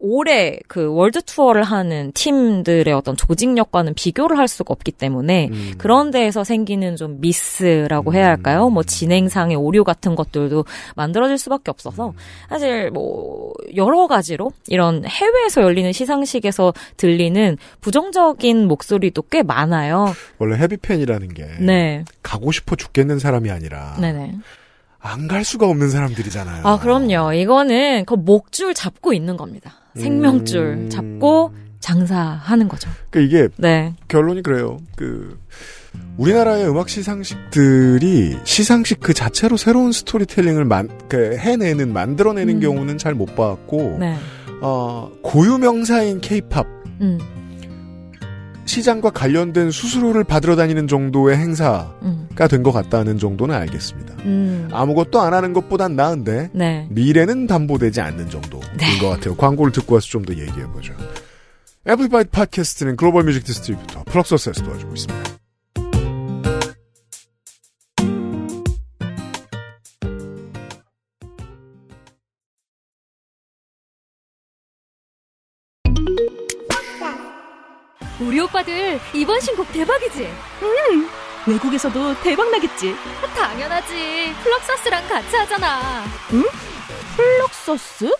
S2: 올해 그 월드 투어를 하는 팀들의 어떤 조직력과는 비교를 할 수가 없기 때문에
S3: 음.
S2: 그런 데에서 생기는 좀 미스라고 해야 할까요? 뭐 진행상의 오류 같은 것들도 만들어질 수밖에 없어서 사실 뭐 여러 가지로 이런 해외에서 열리는 시상식에서 들리는 부정적인 목소리도 꽤 많아요.
S3: 원래 헤비팬이라는 게
S2: 네.
S3: 가고 싶어 죽겠는 사람이 아니라
S2: 네네.
S3: 안갈 수가 없는 사람들이잖아요.
S2: 아, 그럼요. 이거는 그 목줄 잡고 있는 겁니다. 생명줄
S3: 음.
S2: 잡고 장사하는 거죠.
S3: 그러니까 이게
S2: 네.
S3: 결론이 그래요. 그 우리나라의 음악 시상식들이 시상식 그 자체로 새로운 스토리텔링을 만, 그 해내는 만들어내는
S2: 음.
S3: 경우는 잘 못 봤고
S2: 네.
S3: 어, 고유 명사인 케이팝
S2: 음.
S3: 시장과 관련된 수수료를 받으러 다니는 정도의 행사가
S2: 음.
S3: 된것 같다는 정도는 알겠습니다.
S2: 음.
S3: 아무것도 안 하는 것보단 나은데
S2: 네.
S3: 미래는 담보되지 않는 정도인
S2: 네.
S3: 것 같아요. 광고를 듣고 와서 좀 더 얘기해보죠. 앰플리파이드 팟캐스트는 global music distributor 플럭서스에서 도와주고 있습니다.
S4: 오빠들 이번 신곡 대박이지?
S5: 외국에서도 대박 나겠지.
S4: 당연하지. 플럭서스랑 같이 하잖아.
S5: 플럭서스?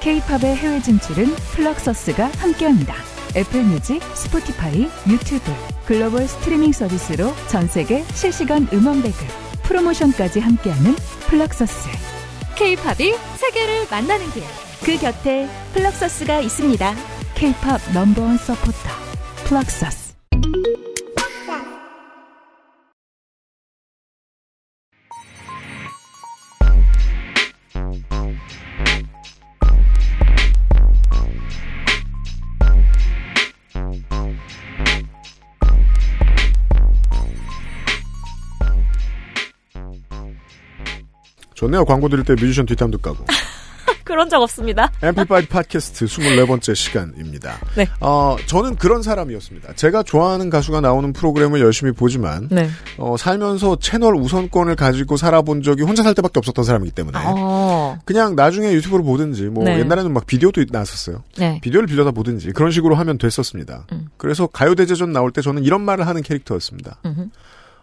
S6: K-팝의 해외 진출은 플럭서스가 함께합니다. 애플 뮤직, 스포티파이, 유튜브, 글로벌 스트리밍 서비스로 전 세계 실시간 음원 배급, 프로모션까지 함께하는 플럭서스.
S4: K-팝이 세계를 만나는 길.
S5: 그 곁에 플럭서스가 있습니다.
S6: K-팝 넘버원 서포터, 플럭서스.
S3: 좋네요. 광고 드릴 때 뮤지션 뒷담도 까고.
S2: 그런 적 없습니다.
S3: 앰플리파이드 팟캐스트 24번째 시간입니다.
S2: 네.
S3: 어, 저는 그런 사람이었습니다. 제가 좋아하는 가수가 나오는 프로그램을 열심히 보지만,
S2: 네.
S3: 어, 살면서 채널 우선권을 가지고 살아본 적이 혼자 살 때밖에 없었던 사람이기 때문에,
S2: 어.
S3: 그냥 나중에 유튜브로 보든지, 뭐,
S2: 네.
S3: 옛날에는 막 비디오도 나왔었어요.
S2: 네.
S3: 비디오를 빌려다 보든지, 그런 식으로 하면 됐었습니다.
S2: 음.
S3: 그래서 가요대제전 나올 때 저는 이런 말을 하는 캐릭터였습니다.
S2: 음흠.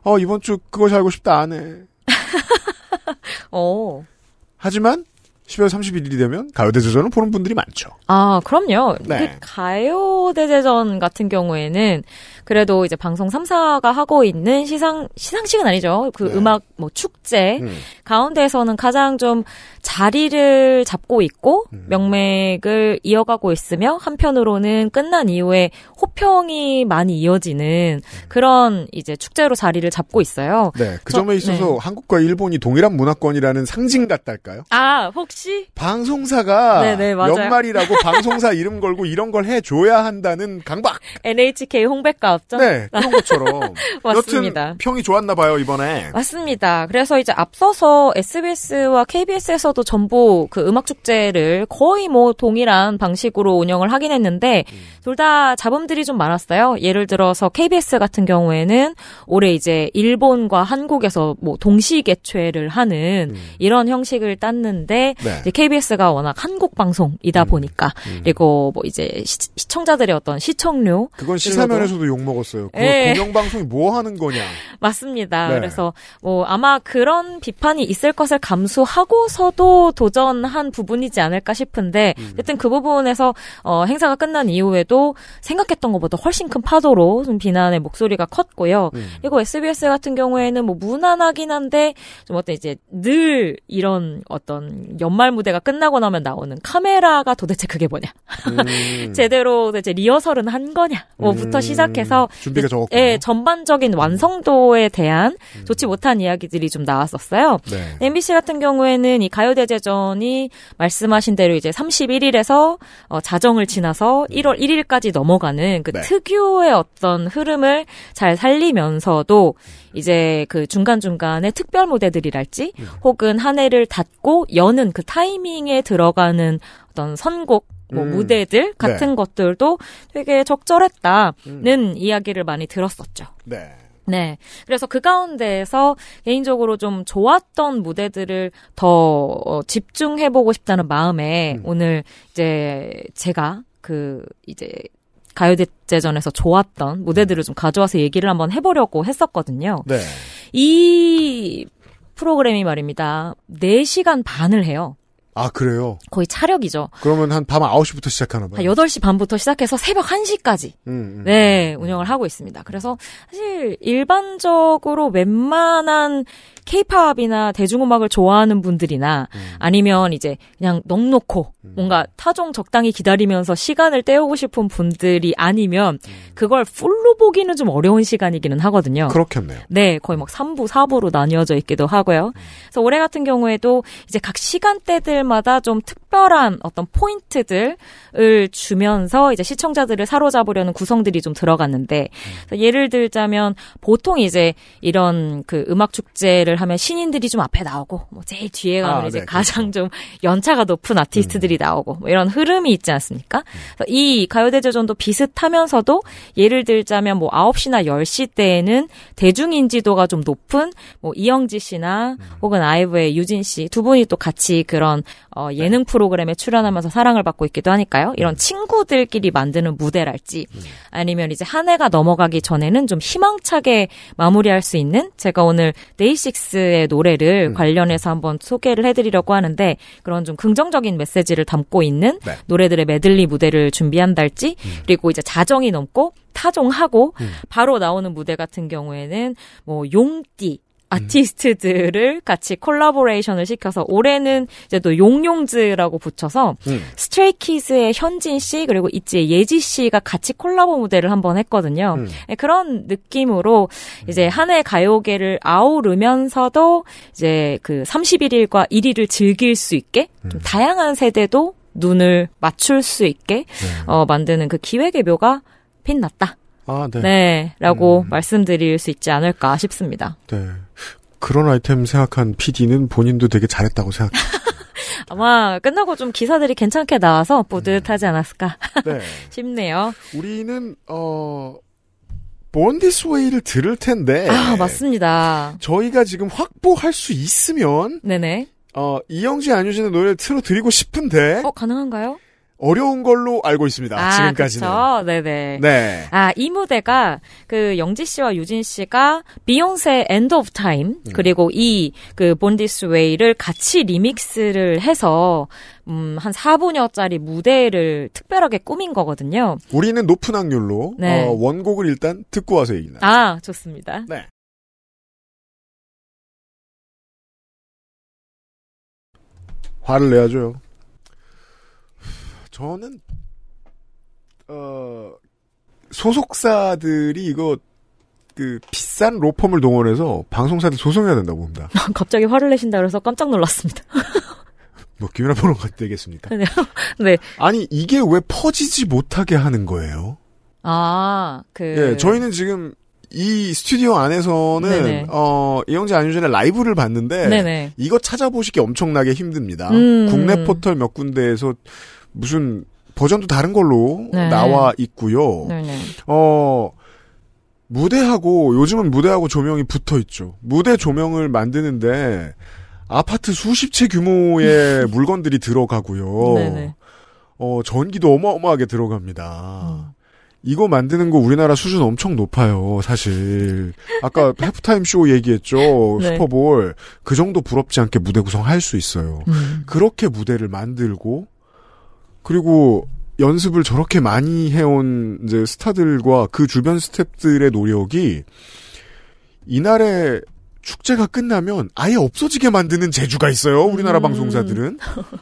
S3: 어, 이번 주 그것이 알고 싶다 안 해.
S2: 어.
S3: 하지만, 12월 31일이 되면 가요대제전을 보는 분들이 많죠.
S2: 아, 그럼요.
S3: 네.
S2: 그 가요대제전 같은 경우에는 그래도 이제 방송 3사가 하고 있는 시상, 시상식은 아니죠. 그
S3: 네.
S2: 음악 뭐 축제
S3: 음.
S2: 가운데에서는 가장 좀 자리를 잡고 있고
S3: 음.
S2: 명맥을 이어가고 있으며 한편으로는 끝난 이후에 호평이 많이 이어지는 그런 이제 축제로 자리를 잡고 있어요.
S3: 네, 그
S2: 저-
S3: 점에 있어서
S2: 네.
S3: 한국과 일본이 동일한 문화권이라는 상징 같달까요?
S2: 아, 혹시?
S3: 방송사가
S2: 네네, 맞아요.
S3: 연말이라고 방송사 이름 걸고 이런 걸 해줘야 한다는 강박.
S2: NHK 홍백가 없죠?
S3: 네, 그런 것처럼.
S2: 맞습니다.
S3: 여튼 평이 좋았나 봐요 이번에.
S2: 맞습니다. 그래서 이제 앞서서 SBS와 KBS에서도 전부 그 음악 축제를 거의 뭐 동일한 방식으로 운영을 하긴 했는데 둘다 잡음들이 좀 많았어요. 예를 들어서 KBS 같은 경우에는 올해 이제 일본과 한국에서 뭐 동시 개최를 하는
S3: 음.
S2: 이런 형식을 땄는데
S3: 네.
S2: KBS가 워낙 한국 방송이다
S3: 음.
S2: 보니까
S3: 음.
S2: 그리고 뭐 이제 시, 시청자들의 어떤 시청료
S3: 그건 시사면에서도 욕 먹었어요. 그
S2: 예.
S3: 공영방송이 뭐 하는 거냐.
S2: 맞습니다.
S3: 네.
S2: 그래서 뭐 아마 그런 비판이 있을 것을 감수하고서도 도전한 부분이지 않을까 싶은데
S3: 음.
S2: 어쨌든 그 부분에서 어, 행사가 끝난 이후에도 생각했던 것보다 훨씬 큰 파도로 좀 비난의 목소리가 컸고요.
S3: 음.
S2: 그리고 SBS 같은 경우에는 뭐 무난하긴 한데 좀 어떤 이제 늘 이런 어떤 연말 무대가 끝나고 나면 나오는 카메라가 도대체 그게 뭐냐?
S3: 음.
S2: 제대로 이제 리허설은 한 거냐? 뭐부터
S3: 음.
S2: 시작해서
S3: 준비가 적었군요.
S2: 예, 전반적인 완성도에 대한
S3: 음.
S2: 좋지 못한 이야기들이 좀 나왔었어요.
S3: 네.
S2: MBC 같은 경우에는 이 가요 대제전이 말씀하신 대로 이제 31일에서 어, 자정을 지나서 1월 1일까지 넘어가는 그
S3: 네.
S2: 특유의 어떤 흐름을 잘 살리면서도 이제 그 중간중간에 특별 무대들이랄지 혹은 한 해를 닫고 여는 그 타이밍에 들어가는 어떤 선곡 뭐
S3: 음.
S2: 무대들 같은 것들도 되게 적절했다는 이야기를 많이 들었었죠.
S3: 네.
S2: 네. 그래서 그 가운데에서 개인적으로 좀 좋았던 무대들을 더 어, 집중해보고 싶다는 마음에
S3: 음.
S2: 오늘 이제 제가 그 이제 가요대제전에서 좋았던 무대들을 좀 가져와서 얘기를 한번 해보려고 했었거든요.
S3: 네.
S2: 이 프로그램이 말입니다. 4시간 반을 해요.
S3: 아, 그래요?
S2: 거의 차력이죠.
S3: 그러면 한 밤 9시부터 시작하나 봐요.
S2: 한 8시 반부터 시작해서 새벽 1시까지
S3: 음, 음.
S2: 네, 운영을 하고 있습니다. 그래서 사실 일반적으로 웬만한 케이팝이나 대중음악을 좋아하는 분들이나
S3: 음.
S2: 아니면 이제 그냥 넉넉고 뭔가 타종 적당히 기다리면서 시간을 때우고 싶은 분들이 아니면 그걸 풀로 보기는 좀 어려운 시간이기는 하거든요.
S3: 그렇겠네요.
S2: 네, 거의 막 3부, 4부로 나뉘어져 있기도 하고요. 그래서 올해 같은 경우에도 이제 각 시간대들마다 좀 특별한 어떤 포인트들을 주면서 이제 시청자들을 사로잡으려는 구성들이 좀 들어갔는데 그래서 예를 들자면 보통 이제 이런 그 음악 축제를 하면 신인들이 좀 앞에 나오고 뭐 제일 뒤에 가면
S3: 아,
S2: 이제
S3: 네,
S2: 가장 좀 연차가 높은 아티스트들이 나오고 뭐 이런 흐름이 있지 않습니까? 그래서 이 가요대제전도 비슷하면서도 예를 들자면 뭐 9시나 10시 때에는 대중 인지도가 좀 높은 뭐 이영지 씨나 혹은 아이브의 유진 씨 두 분이 또 같이 그런 어 예능 프로그램에 출연하면서 사랑을 받고 있기도 하니까요. 이런 친구들끼리 만드는 무대랄지 아니면 이제 한 해가 넘어가기 전에는 좀 희망차게 마무리할 수 있는 제가 오늘 데이식스 의 노래를 관련해서 한번 소개를 해드리려고 하는데 그런 좀 긍정적인 메시지를 담고 있는
S3: 네.
S2: 노래들의 메들리 무대를 준비한달지 그리고 이제 자정이 넘고 타종하고 바로 나오는 무대 같은 경우에는 뭐 용띠 아티스트들을 같이 콜라보레이션을 시켜서 올해는 이제 또 용용즈라고 붙여서
S3: 음.
S2: 스트레이키즈의 현진 씨 그리고 있지의 예지 씨가 같이 콜라보 무대를 한번 했거든요.
S3: 음.
S2: 네, 그런 느낌으로 이제 한 해 가요계를 아우르면서도 이제 그 31일과 1일을 즐길 수 있게
S3: 음.
S2: 좀 다양한 세대도 눈을 맞출 수 있게 어, 만드는 그 기획의 묘가 빛났다.
S3: 아, 네.
S2: 네, 라고
S3: 음.
S2: 말씀드릴 수 있지 않을까 싶습니다.
S3: 네. 그런 아이템 생각한 PD는 본인도 되게 잘했다고 생각.
S2: 아마 끝나고 좀 기사들이 괜찮게 나와서 뿌듯하지 않았을까
S3: 네.
S2: 싶네요.
S3: 우리는 어 Way를 들을 텐데.
S2: 아, 맞습니다.
S3: 저희가 지금 확보할 수 있으면
S2: 네네.
S3: 어 이영지 안유진의 노래를 틀어드리고 싶은데
S2: 어, 가능한가요?
S3: 어려운 걸로 알고 있습니다.
S2: 아,
S3: 지금까지는.
S2: 그쵸. 네네.
S3: 네.
S2: 아, 이 무대가 그 영지 씨와 유진 씨가 비욘세 End of Time 그리고 이 그 Born This Way를 같이 리믹스를 해서 음, 한 4분여짜리 무대를 특별하게 꾸민 거거든요.
S3: 우리는 높은 확률로
S2: 네.
S3: 어, 원곡을 일단 듣고 와서 얘기 나.
S2: 아, 좋습니다.
S3: 네. 화를 내야죠. 저는 어 소속사들이 이거 그 비싼 로펌을 동원해서 방송사들 소송해야 된다고 봅니다.
S2: 갑자기 화를 내신다 그래서 깜짝 놀랐습니다.
S3: 뭐 보는 것 되겠습니까?
S2: 네.
S3: 아니 이게 왜 퍼지지 못하게 하는 거예요?
S2: 아, 그
S3: 예, 저희는 지금 이 스튜디오 안에서는
S2: 네네.
S3: 어 이영재 안유진의 라이브를 봤는데
S2: 네네.
S3: 이거 찾아보시기 엄청나게 힘듭니다.
S2: 음.
S3: 국내 포털 몇 군데에서 무슨 버전도 다른 걸로
S2: 네.
S3: 나와 있고요.
S2: 네네.
S3: 어 무대하고 요즘은 무대하고 조명이 붙어 있죠. 무대 조명을 만드는데 아파트 수십 채 규모의 물건들이 들어가고요.
S2: 네네.
S3: 어 전기도 어마어마하게 들어갑니다. 이거 만드는 거 우리나라 수준 엄청 높아요, 사실. 아까 해프타임 쇼 얘기했죠.
S2: 네.
S3: 슈퍼볼. 그 정도 부럽지 않게 무대 구성할 수 있어요.
S2: 음.
S3: 그렇게 무대를 만들고 그리고 연습을 저렇게 많이 해온 이제 스타들과 그 주변 스탭들의 노력이 이날의 축제가 끝나면 아예 없어지게 만드는 재주가 있어요. 우리나라
S2: 음.
S3: 방송사들은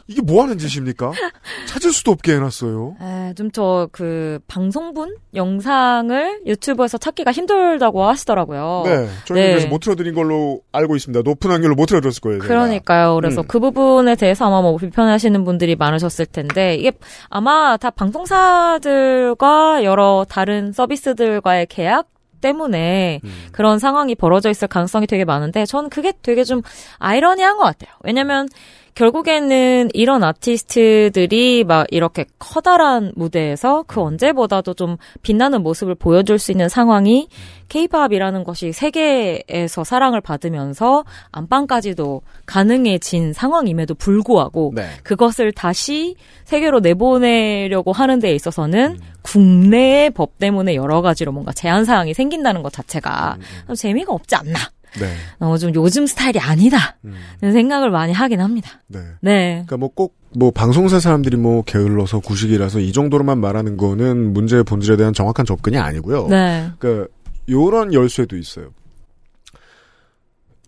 S3: 이게 뭐 하는 짓입니까? 찾을 수도 없게 해놨어요.
S2: 좀 저 그 방송분 영상을 유튜브에서 찾기가 힘들다고 하시더라고요.
S3: 네, 저희는
S2: 네.
S3: 그래서 못 틀어드린 걸로 알고 있습니다. 높은 확률로 못 틀어드렸을 거예요. 제가.
S2: 그러니까요. 그래서
S3: 음.
S2: 그 부분에 대해서 아마 뭐 불편하시는 분들이 많으셨을 텐데 이게 아마 다 방송사들과 여러 다른 서비스들과의 계약 때문에
S3: 음.
S2: 그런 상황이 벌어져 있을 가능성이 되게 많은데 저는 그게 되게 좀 아이러니한 것 같아요. 왜냐면 결국에는 이런 아티스트들이 막 이렇게 커다란 무대에서 그 언제보다도 좀 빛나는 모습을 보여줄 수 있는 상황이 케이팝이라는 것이 세계에서 사랑을 받으면서 안방까지도 가능해진 상황임에도 불구하고
S3: 네.
S2: 그것을 다시 세계로 내보내려고 하는 데 있어서는
S3: 음.
S2: 국내의 법 때문에 여러 가지로 뭔가 제한 사항이 생긴다는 것 자체가
S3: 음, 음.
S2: 좀 재미가 없지 않나.
S3: 네.
S2: 어, 좀 요즘 스타일이 아니다.
S3: 음.
S2: 는 생각을 많이 하긴 합니다.
S3: 네.
S2: 네.
S3: 그러니까 뭐꼭뭐 방송사 사람들이 뭐 게을러서 구식이라서 이 정도로만 말하는 거는 문제의 본질에 대한 정확한 접근이 아니고요.
S2: 네.
S3: 그러니까 요런 열세도 있어요.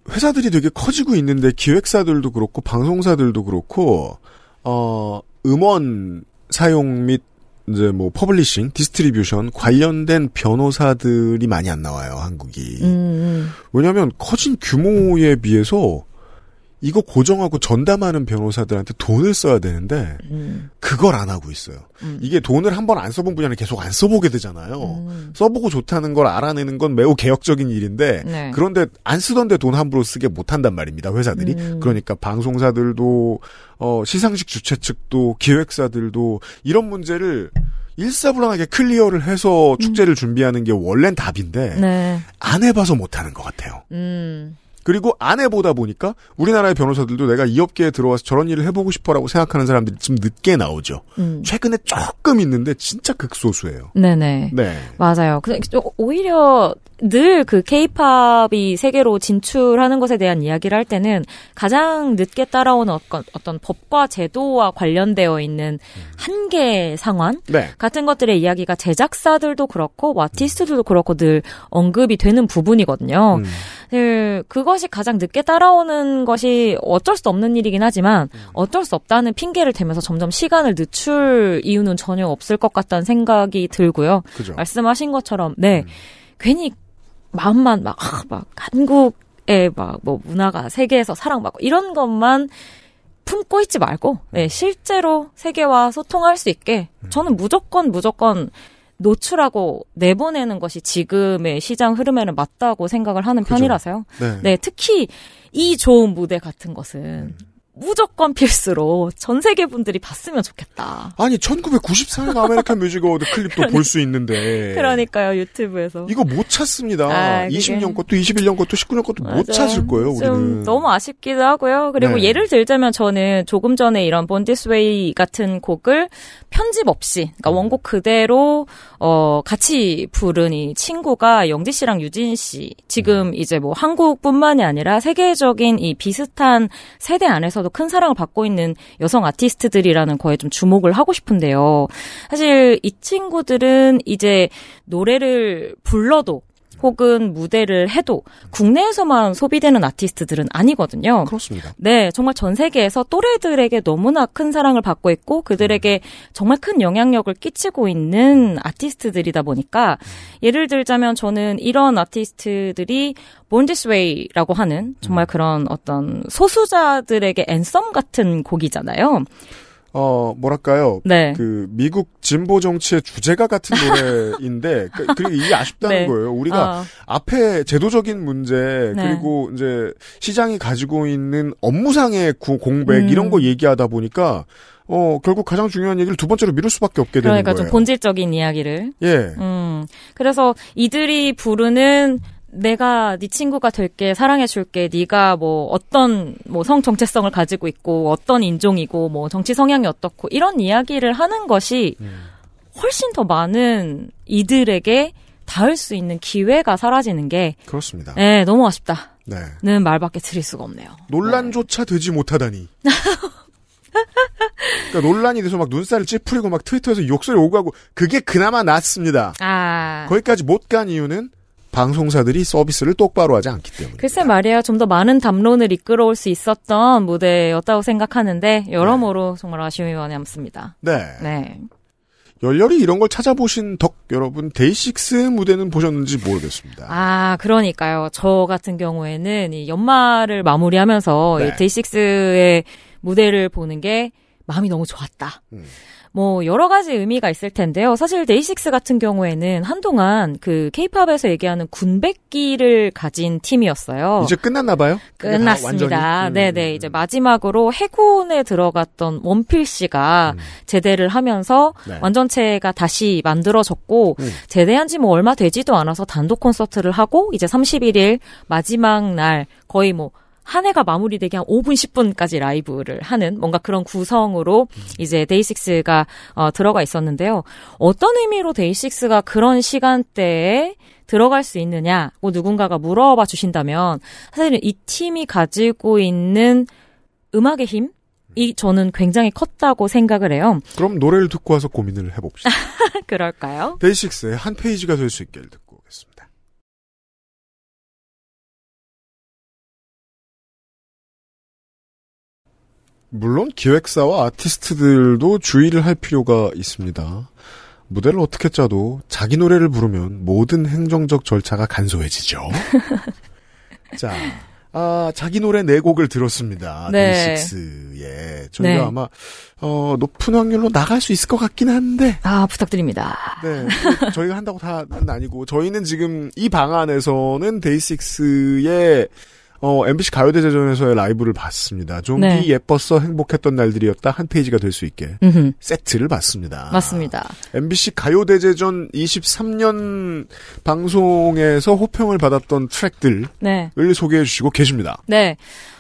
S3: 회사들이 되게 커지고 있는데 기획사들도 그렇고 방송사들도 그렇고 어 음원 사용 및 이제 뭐 publishing, distribution 관련된 변호사들이 많이 안 나와요, 한국이.
S2: 음,
S3: 왜냐하면 커진 규모에 비해서 이거 고정하고 전담하는 변호사들한테 돈을 써야 되는데
S2: 음,
S3: 그걸 안 하고 있어요.
S2: 음.
S3: 이게 돈을 한 번 안 써본 분야는 계속 안 써보게 되잖아요.
S2: 음.
S3: 써보고 좋다는 걸 알아내는 건 매우 개혁적인 일인데
S2: 네.
S3: 그런데 안 쓰던데 돈 함부로 쓰게 못한단 말입니다. 회사들이.
S2: 음.
S3: 그러니까 방송사들도 어, 시상식 주최 측도 기획사들도 이런 문제를 일사불란하게 클리어를 해서 축제를 준비하는 게 원래는 답인데
S2: 음. 네.
S3: 안 해봐서 못하는 것 같아요.
S2: 음.
S3: 그리고 안 해보다 보니까 우리나라의 변호사들도 내가 이 업계에 들어와서 저런 일을 해보고 싶어라고 생각하는 사람들이 좀 늦게 나오죠.
S2: 음.
S3: 최근에 조금 있는데 진짜 극소수예요.
S2: 네네.
S3: 네.
S2: 맞아요. 그 오히려 늘 그 케이팝이 세계로 진출하는 것에 대한 이야기를 할 때는 가장 늦게 따라오는 어떤, 어떤 법과 제도와 관련되어 있는 한계 상황
S3: 네.
S2: 같은 것들의 이야기가 제작사들도 그렇고 뭐 아티스트들도 그렇고 늘 언급이 되는 부분이거든요.
S3: 음.
S2: 늘 그것이 가장 늦게 따라오는 것이 어쩔 수 없는 일이긴 하지만 어쩔 수 없다는 핑계를 대면서 점점 시간을 늦출 이유는 전혀 없을 것 같다는 생각이 들고요.
S3: 그죠.
S2: 말씀하신 것처럼 네
S3: 음.
S2: 괜히 마음만 막, 아, 막 한국의 막 뭐 문화가 세계에서 사랑받고 이런 것만 품고 있지 말고 네, 실제로 세계와 소통할 수 있게 저는 무조건 무조건 노출하고 내보내는 것이 지금의 시장 흐름에는 맞다고 생각을 하는
S3: 그죠.
S2: 편이라서요.
S3: 네.
S2: 네, 특히 이 좋은 무대 같은 것은 무조건 필수로 전 세계 분들이 봤으면 좋겠다.
S3: 아니 1994년 아메리칸 뮤직 어워드 클립도 볼수 있는데
S2: 그러니까요, 유튜브에서.
S3: 이거 못 찾습니다.
S2: 아, 그게-
S3: 20년 것도 21년 것도 19년 것도 못
S2: 맞아요.
S3: 찾을 거예요.
S2: 좀
S3: 우리는
S2: 너무 아쉽기도 하고요. 그리고
S3: 네.
S2: 예를 들자면 저는 조금 전에 이런 본디스웨이 같은 곡을 편집 없이, 그러니까
S3: 음.
S2: 원곡 그대로 어 같이 부른 이 친구가 영지 씨랑 유진 씨.
S3: 음.
S2: 지금 이제 뭐 한국뿐만이 아니라 세계적인 이 비슷한 세대 안에서도 큰 사랑을 받고 있는 여성 아티스트들이라는 거에 좀 주목을 하고 싶은데요. 사실 이 친구들은 이제 노래를 불러도 혹은 무대를 해도 국내에서만 소비되는 아티스트들은 아니거든요.
S3: 그렇습니다.
S2: 네, 정말 전 세계에서 또래들에게 너무나 큰 사랑을 받고 있고 그들에게 정말 큰 영향력을 끼치고 있는 아티스트들이다 보니까 예를 들자면 저는 이런 아티스트들이 Way라고 하는 정말 그런 어떤 소수자들에게 앤썸 같은 곡이잖아요.
S3: 어 뭐랄까요?
S2: 네.
S3: 그 미국 진보 정치의 주제가 같은 노래인데 그, 그리고 이게 아쉽다는
S2: 네.
S3: 거예요. 우리가
S2: 어,
S3: 앞에 제도적인 문제
S2: 네.
S3: 그리고 이제 시장이 가지고 있는 업무상의 구- 공백
S2: 음.
S3: 이런 거 얘기하다 보니까 어 결국 가장 중요한 얘기를 두 번째로 미룰 수밖에 없게 되는
S2: 그러니까
S3: 거예요.
S2: 좀 본질적인 이야기를
S3: 예.
S2: 음, 그래서 이들이 부르는 내가 네 친구가 될게 사랑해 줄게 네가 뭐 어떤 뭐 성 정체성을 가지고 있고 어떤 인종이고 뭐 정치 성향이 어떻고 이런 이야기를 하는 것이
S3: 음.
S2: 훨씬 더 많은 이들에게 닿을 수 있는 기회가 사라지는 게
S3: 그렇습니다.
S2: 네, 너무 아쉽다는
S3: 네.
S2: 말밖에 드릴 수가 없네요.
S3: 논란조차 되지 못하다니. 그러니까 논란이 돼서 막 눈살을 찌푸리고 막 트위터에서 욕설 오고 하고 그게 그나마 낫습니다.
S2: 아,
S3: 거기까지 못 간 이유는 방송사들이 서비스를 똑바로 하지 않기 때문에.
S2: 글쎄 말이야 좀 더 많은 담론을 이끌어올 수 있었던 무대였다고 생각하는데 여러모로 정말 아쉬움이 많이 남습니다.
S3: 네.
S2: 네.
S3: 열렬히 이런 걸 찾아보신 덕 여러분 데이식스의 무대는 보셨는지 모르겠습니다.
S2: 아, 그러니까요. 저 같은 경우에는 이 연말을 마무리하면서
S3: 네.
S2: 이 데이식스의 무대를 보는 게 마음이 너무 좋았다.
S3: 음.
S2: 뭐 여러 가지 의미가 있을 텐데요. 사실 데이식스 같은 경우에는 한동안 그 케이팝에서 얘기하는 군백기를 가진 팀이었어요.
S3: 이제 끝났나 봐요?
S2: 끝났습니다.
S3: 완전히? 음,
S2: 네네.
S3: 음,
S2: 이제 마지막으로 해군에 들어갔던 원필 씨가
S3: 음.
S2: 제대를 하면서
S3: 네.
S2: 완전체가 다시 만들어졌고
S3: 음.
S2: 제대한 지 뭐 얼마 되지도 않아서 단독 콘서트를 하고 이제 31일 마지막 날 거의 뭐 한 해가 마무리되기 한 5분 10분까지 라이브를 하는 뭔가 그런 구성으로 이제 데이식스가 어, 들어가 있었는데요. 어떤 의미로 데이식스가 그런 시간대에 들어갈 수 있느냐고 누군가가 물어봐 주신다면 사실은 이 팀이 가지고 있는 음악의 힘? 이 저는 굉장히 컸다고 생각을 해요.
S3: 그럼 노래를 듣고 와서 고민을 해봅시다.
S2: 그럴까요?
S3: 데이식스의 한 페이지가 될 수 있기를 듣고 물론 기획사와 아티스트들도 주의를 할 필요가 있습니다. 무대를 어떻게 짜도 자기 노래를 부르면 모든 행정적 절차가 간소해지죠. 자, 아, 자기 노래 네 곡을 들었습니다.
S2: 네.
S3: 데이식스의 저희가
S2: 네.
S3: 아마 어, 높은 확률로 나갈 수 있을 것 같긴 한데
S2: 아, 부탁드립니다.
S3: 네, 그 저희가 한다고 다는 아니고 저희는 지금 이 방안에서는 데이식스의 어, MBC 가요대제전에서의 라이브를 봤습니다. 좀비
S2: 네.
S3: 예뻤어 행복했던 날들이었다 한 페이지가 될 수 있게
S2: 음흠,
S3: 세트를 봤습니다.
S2: 맞습니다.
S3: MBC 가요대제전 23년 방송에서 호평을 받았던 트랙들을
S2: 네.
S3: 소개해 주시고 계십니다.
S2: 네.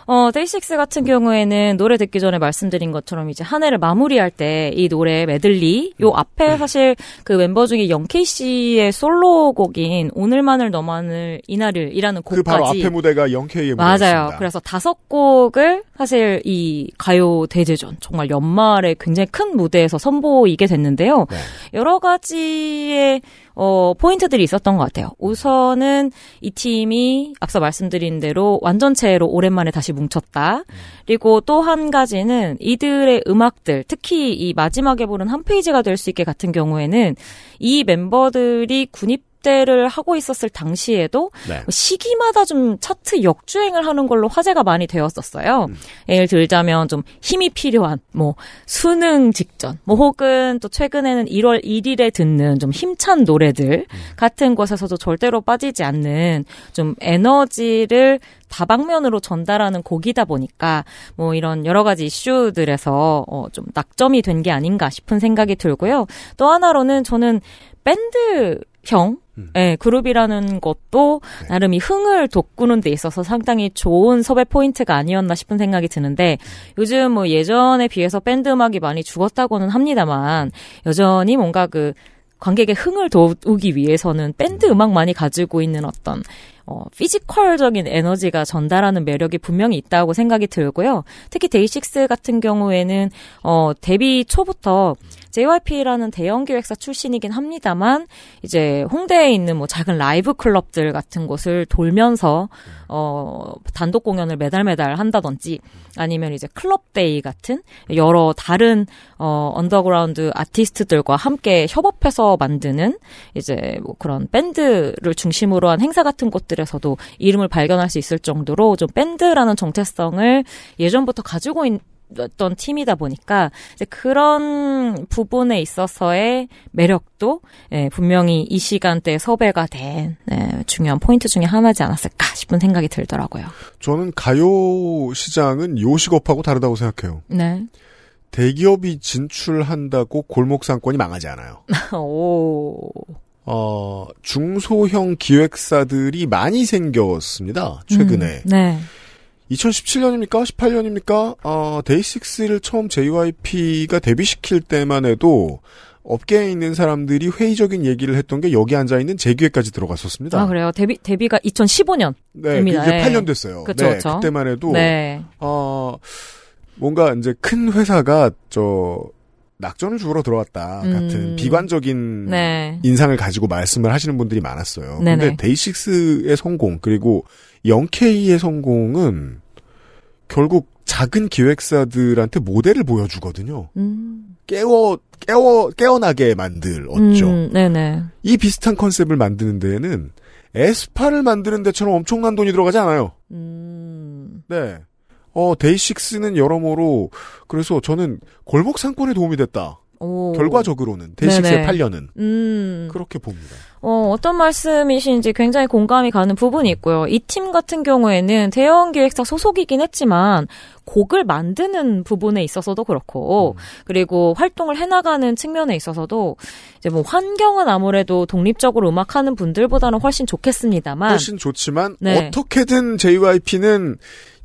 S2: 어, 데이식스 같은 경우에는 노래 듣기 전에 말씀드린 것처럼 이제 한 해를 마무리할 때 이 노래 메들리, 요 앞에 사실 그 멤버 중에 영케이 씨의 솔로곡인 오늘만을 너만을 이날을이라는
S3: 그
S2: 곡까지
S3: 바로 앞에 무대가 영케이의
S2: 맞아요.
S3: 무대였습니다.
S2: 그래서 다섯 곡을 사실 이 가요 대제전 정말 연말에 굉장히 큰 무대에서 선보이게 됐는데요.
S3: 네.
S2: 여러 가지의 어, 포인트들이 있었던 것 같아요. 우선은 이 팀이 앞서 말씀드린 대로 완전체로 오랜만에 다시 뭉쳤다. 그리고 또 한 가지는 이들의 음악들, 특히 이 마지막에 부른 한 페이지가 될 수 있게 같은 경우에는 이 멤버들이 군입 대를 하고 있었을 당시에도
S3: 네.
S2: 시기마다 좀 차트 역주행을 하는 걸로 화제가 많이 되었었어요.
S3: 음.
S2: 예를 들자면 좀 힘이 필요한 뭐 수능 직전 뭐 혹은 또 최근에는 1월 1일에 듣는 좀 힘찬 노래들
S3: 음.
S2: 같은 곳에서도 절대로 빠지지 않는 좀 에너지를 다방면으로 전달하는 곡이다 보니까 뭐 이런 여러 가지 이슈들에서 어, 좀 낙점이 된 게 아닌가 싶은 생각이 들고요. 또 하나로는 저는 밴드형
S3: 음.
S2: 예, 그룹이라는 것도
S3: 네.
S2: 나름 이 흥을 돋구는 데 있어서 상당히 좋은 섭외 포인트가 아니었나 싶은 생각이 드는데 요즘 뭐 예전에 비해서 밴드 음악이 많이 죽었다고는 합니다만 여전히 뭔가 그 관객의 흥을 돋우기 위해서는 밴드 음악만이 가지고 있는 어떤 어, physical적인 에너지가 전달하는 매력이 분명히 있다고 생각이 들고요. 특히 데이식스 같은 경우에는 어, 데뷔 초부터 JYP라는 대형 기획사 출신이긴 합니다만 이제 홍대에 있는 뭐 작은 라이브 클럽들 같은 곳을 돌면서 어, 단독 공연을 매달 매달 한다든지 아니면 이제 클럽데이 같은 여러 다른 어, 언더그라운드 아티스트들과 함께 협업해서 만드는 이제 뭐 그런 밴드를 중심으로 한 행사 같은 곳들에서도 이름을 발견할 수 있을 정도로 좀 밴드라는 정체성을 예전부터 가지고 있 던 팀이다 보니까 이제 그런 부분에 있어서의 매력도 예, 분명히 이 시간대에 섭외가 된 예, 중요한 포인트 중에 하나지 않았을까 싶은 생각이 들더라고요.
S3: 저는 가요 시장은 요식업하고 다르다고 생각해요.
S2: 네.
S3: 대기업이 진출한다고 골목 상권이 망하지 않아요.
S2: 오.
S3: 어, 중소형 기획사들이 많이 생겼습니다. 최근에.
S2: 음, 네.
S3: 2017년입니까? 18년입니까? 어, 데이식스를 처음 JYP가 데뷔시킬 때만 해도 업계에 있는 사람들이 회의적인 얘기를 했던 게 여기 앉아 있는 재기획까지 들어갔었습니다.
S2: 아, 그래요? 데뷔, 데뷔가 2015년.
S3: 네. 이제
S2: 네.
S3: 8년 됐어요.
S2: 그쵸,
S3: 네,
S2: 그쵸.
S3: 그때만 해도
S2: 네.
S3: 어, 뭔가 이제 큰 회사가 저 낙전을 주우러 들어왔다
S2: 음.
S3: 같은 비관적인
S2: 네.
S3: 인상을 가지고 말씀을 하시는 분들이 많았어요.
S2: 네네.
S3: 근데 데이식스의 성공 그리고 0K의 성공은 결국 작은 기획사들한테 모델을 보여주거든요.
S2: 음.
S3: 깨워 깨워 깨어나게 만들었죠.
S2: 음, 네네.
S3: 이 비슷한 컨셉을 만드는 데에는 에스파를 만드는 데처럼 엄청난 돈이 들어가지 않아요.
S2: 음.
S3: 네. 어, 데이식스는 여러모로, 그래서 저는 골목 상권에 도움이 됐다.
S2: 오.
S3: 결과적으로는. 데이식스의
S2: 네네.
S3: 8년은.
S2: 음.
S3: 그렇게 봅니다.
S2: 어, 어떤 말씀이신지 굉장히 공감이 가는 부분이 있고요. 이 팀 같은 경우에는 대형 기획사 소속이긴 했지만 곡을 만드는 부분에 있어서도 그렇고
S3: 음.
S2: 그리고 활동을 해나가는 측면에 있어서도 이제 뭐 환경은 아무래도 독립적으로 음악하는 분들보다는 훨씬 좋겠습니다만
S3: 훨씬 좋지만,
S2: 네.
S3: 어떻게든 JYP는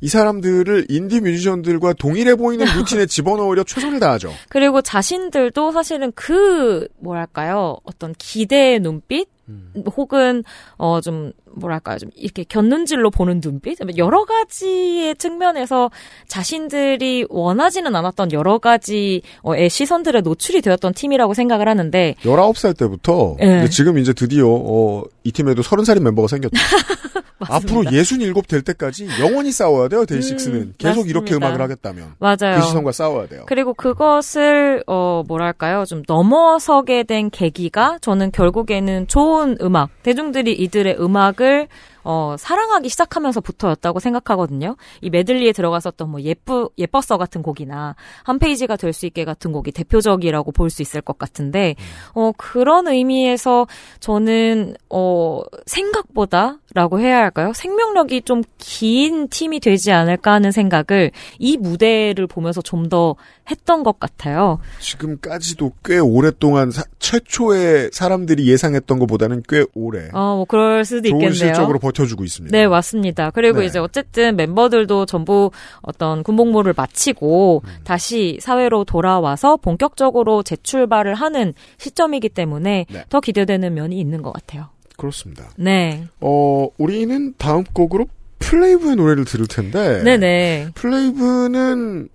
S3: 이 사람들을 인디 뮤지션들과 동일해 보이는 루틴에 집어넣으려 최선을 다하죠.
S2: 그리고 자신들도 사실은 그 뭐랄까요 어떤 기대의 눈빛
S3: 음.
S2: 혹은 어 좀 뭐랄까요 좀 이렇게 곁눈질로 보는 눈빛 여러 가지의 측면에서 자신들이 원하지는 않았던 여러 가지의 시선들에 노출이 되었던 팀이라고 생각을 하는데
S3: 19살 때부터,
S2: 네.
S3: 이제 지금 이제 드디어, 어, 이 팀에도 30살인 멤버가 생겼다. 앞으로 67 될 때까지 영원히 싸워야 돼요, 데이식스는.
S2: 음,
S3: 계속 이렇게
S2: 맞습니다.
S3: 음악을 하겠다면.
S2: 맞아요.
S3: 그 시선과 싸워야 돼요.
S2: 그리고 그것을 어 뭐랄까요 좀 넘어서게 된 계기가 저는 결국에는 좋은 음악 대중들이 이들의 음악을 어 사랑하기 시작하면서부터였다고 생각하거든요. 이 메들리에 들어갔었던 뭐 예쁘 예뻤어 같은 곡이나 한 페이지가 될 수 있게 같은 곡이 대표적이라고 볼 수 있을 것 같은데 어 그런 의미에서 저는 어 생각보다라고 해야 할까요? 생명력이 좀 긴 팀이 되지 않을까 하는 생각을 이 무대를 보면서 좀 더 했던 것 같아요.
S3: 지금까지도 꽤 오랫동안 사- 최초의 사람들이 예상했던 것보다는 꽤 오래
S2: 어, 뭐 그럴 수도
S3: 좋은
S2: 있겠네요.
S3: 실적으로 버 텨주고 있습니다.
S2: 네, 맞습니다. 그리고
S3: 네.
S2: 이제 어쨌든 멤버들도 전부 어떤 군복무를 마치고
S3: 음.
S2: 다시 사회로 돌아와서 본격적으로 재출발을 하는 시점이기 때문에
S3: 네.
S2: 더 기대되는 면이 있는 것 같아요.
S3: 그렇습니다.
S2: 네.
S3: 어, 우리는 다음 곡으로 플레이브의 노래를 들을 텐데
S2: 네네.
S3: 플레이브는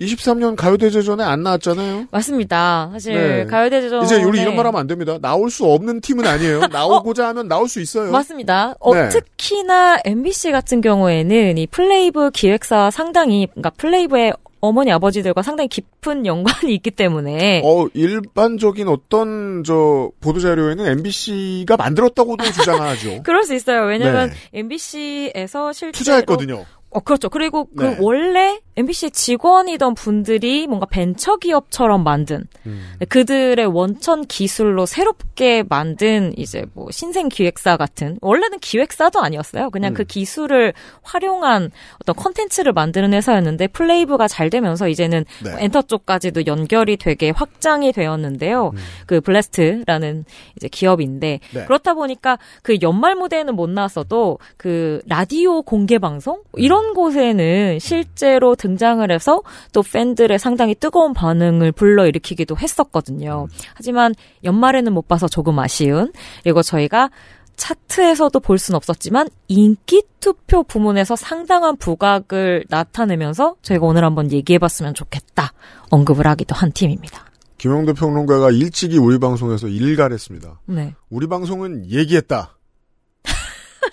S3: 23년 가요대제전에 안 나왔잖아요.
S2: 맞습니다. 사실
S3: 네.
S2: 가요대제전
S3: 이제 우리 이런 말 하면 안 됩니다. 나올 수 없는 팀은 아니에요. 나오고자 하면 나올 수 있어요.
S2: 맞습니다. 어,
S3: 네.
S2: 특히나 MBC 같은 경우에는 이 플레이브 기획사 상당히, 그러니까 플레이브의 어머니 아버지들과 상당히 깊은 연관이 있기 때문에
S3: 어, 일반적인 어떤 저 보도 자료에는 MBC가 만들었다고도 주장하죠.
S2: 그럴 수 있어요. 왜냐면
S3: 네.
S2: MBC에서 실제로
S3: 투자했거든요.
S2: 어, 그렇죠. 그리고 그
S3: 네.
S2: 원래 MBC 직원이던 분들이 뭔가 벤처 기업처럼 만든
S3: 음.
S2: 그들의 원천 기술로 새롭게 만든 이제 뭐 신생 기획사 같은 원래는 기획사도 아니었어요. 그냥
S3: 음.
S2: 그 기술을 활용한 어떤 컨텐츠를 만드는 회사였는데 플레이브가 잘 되면서 이제는
S3: 네.
S2: 뭐 엔터 쪽까지도 연결이 되게 확장이 되었는데요.
S3: 음.
S2: 그 블래스트라는 이제 기업인데
S3: 네.
S2: 그렇다 보니까 그 연말 무대에는 못 나왔어도 그 라디오 공개 방송 이런 곳에는 실제로 등장을 해서 또 팬들의 상당히 뜨거운 반응을 불러일으키기도 했었거든요. 하지만 연말에는 못 봐서 조금 아쉬운 그리고 저희가 차트에서도 볼 수는 없었지만 인기 투표 부문에서 상당한 부각을 나타내면서 저희가 오늘 한번 얘기해봤으면 좋겠다 언급을 하기도 한 팀입니다.
S3: 김영대 평론가가 일찍이 우리 방송에서 일갈했습니다.
S2: 네.
S3: 우리 방송은 얘기했다.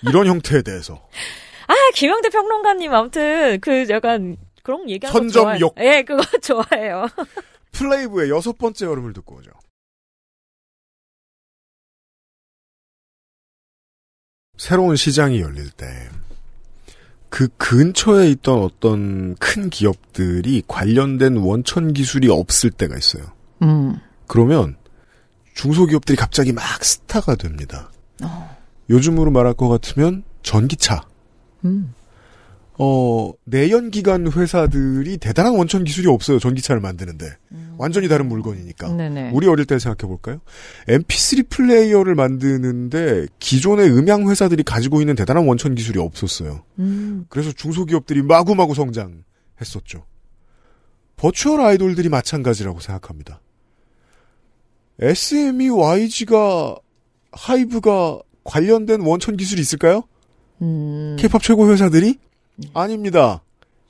S3: 이런 형태에 대해서.
S2: 아, 김영대 평론가님 아무튼 그 약간 그런 얘기하는 거
S3: 선점
S2: 좋아해요.
S3: 욕.
S2: 예, 그거 좋아해요.
S3: 플레이브의 여섯 번째 여름을 듣고 오죠. 새로운 시장이 열릴 때, 그 근처에 있던 어떤 큰 기업들이 관련된 원천 기술이 없을 때가 있어요.
S2: 음.
S3: 그러면 중소기업들이 갑자기 막 스타가 됩니다. 요즘으로 말할 것 같으면 전기차.
S2: 음.
S3: 어, 내연기관 회사들이 대단한 원천 기술이 없어요. 전기차를 만드는데. 완전히 다른 물건이니까.
S2: 네네.
S3: 우리 어릴 때 생각해 볼까요? MP3 플레이어를 만드는데 기존의 음향 회사들이 가지고 있는 대단한 원천 기술이 없었어요.
S2: 음.
S3: 그래서 중소기업들이 마구마구 성장했었죠. virtual 아이돌들이 마찬가지라고 생각합니다. SM이, YG가 하이브가 관련된 원천 기술이 있을까요?
S2: 음.
S3: 케이팝 최고 회사들이? 아닙니다.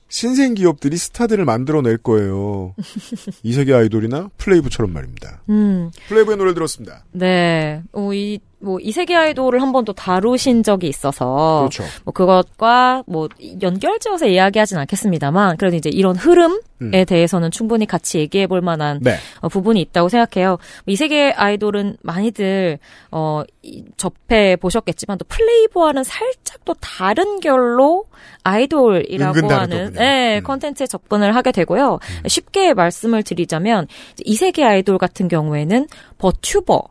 S3: 신생 기업들이 스타들을 만들어낼 거예요. 이세계 아이돌이나 플레이브처럼 말입니다.
S2: 음,
S3: 플레이브의 노래를 들었습니다.
S2: 네. 어, 이, 뭐, 이세계 아이돌을 한 번도 다루신 적이 있어서.
S3: 그렇죠.
S2: 뭐, 그것과 뭐, 연결 지어서 이야기하진 않겠습니다만, 그래도 이제 이런 흐름에
S3: 음.
S2: 대해서는 충분히 같이 얘기해 볼 만한
S3: 네.
S2: 어, 부분이 있다고 생각해요. 이 세계 아이돌은 많이들 어, 이- 접해 보셨겠지만 또 플레이보와는 살짝 또 다른 결로 아이돌이라고 하는. 네,
S3: 음.
S2: 컨텐츠에 접근을 하게 되고요. 쉽게 말씀을 드리자면 이제 이 세계 아이돌 같은 경우에는 버튜버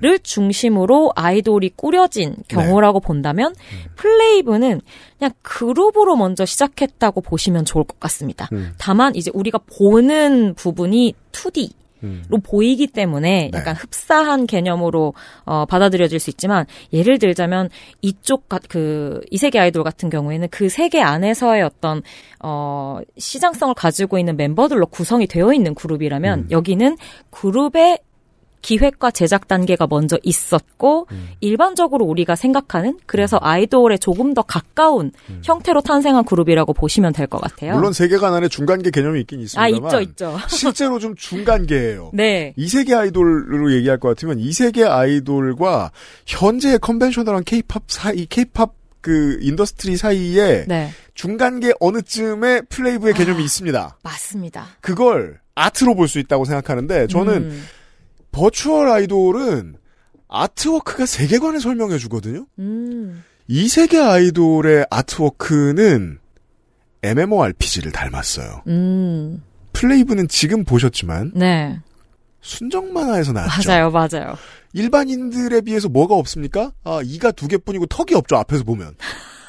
S2: 를 중심으로 아이돌이 꾸려진 경우라고 본다면 플레이브는 그냥 그룹으로 먼저 시작했다고 보시면 좋을 것 같습니다.
S3: 음.
S2: 다만 이제 우리가 보는 부분이 2D
S3: 음.
S2: 로 보이기 때문에
S3: 네.
S2: 약간 흡사한 개념으로 어, 받아들여질 수 있지만 예를 들자면 이쪽 가- 그 이 세계 아이돌 같은 경우에는 그 세계 안에서의 어떤 어 시장성을 가지고 있는 멤버들로 구성이 되어 있는 그룹이라면
S3: 음.
S2: 여기는 그룹의 기획과 제작 단계가 먼저 있었고
S3: 음.
S2: 일반적으로 우리가 생각하는 그래서 아이돌에 조금 더 가까운 형태로 탄생한 그룹이라고 보시면 될 것 같아요.
S3: 음. 물론 세계관 안에 중간계 개념이 있긴
S2: 아
S3: 있습니다만
S2: 있죠 있죠.
S3: 실제로 좀 중간계예요.
S2: 네.
S3: 이 세계 아이돌로 얘기할 것 같으면 이 세계 아이돌과 현재의 conventional한 케이팝 사이 케이팝 그 industry 사이에
S2: 네.
S3: 중간계 어느 쯤에 플레이브의 개념이
S2: 아.
S3: 있습니다.
S2: 맞습니다.
S3: 그걸 아트로 볼 수 있다고 생각하는데 저는
S2: 음.
S3: virtual 아이돌은 아트워크가 세계관을 설명해 주거든요.
S2: 음.
S3: 이 세계 아이돌의 artwork는 MMORPG를 닮았어요.
S2: 음.
S3: 플레이브는 지금 보셨지만
S2: 네.
S3: 순정 만화에서 나왔죠.
S2: 맞아요, 맞아요.
S3: 일반인들에 비해서 뭐가 없습니까? 아, 이가 두 개뿐이고 턱이 없죠. 앞에서 보면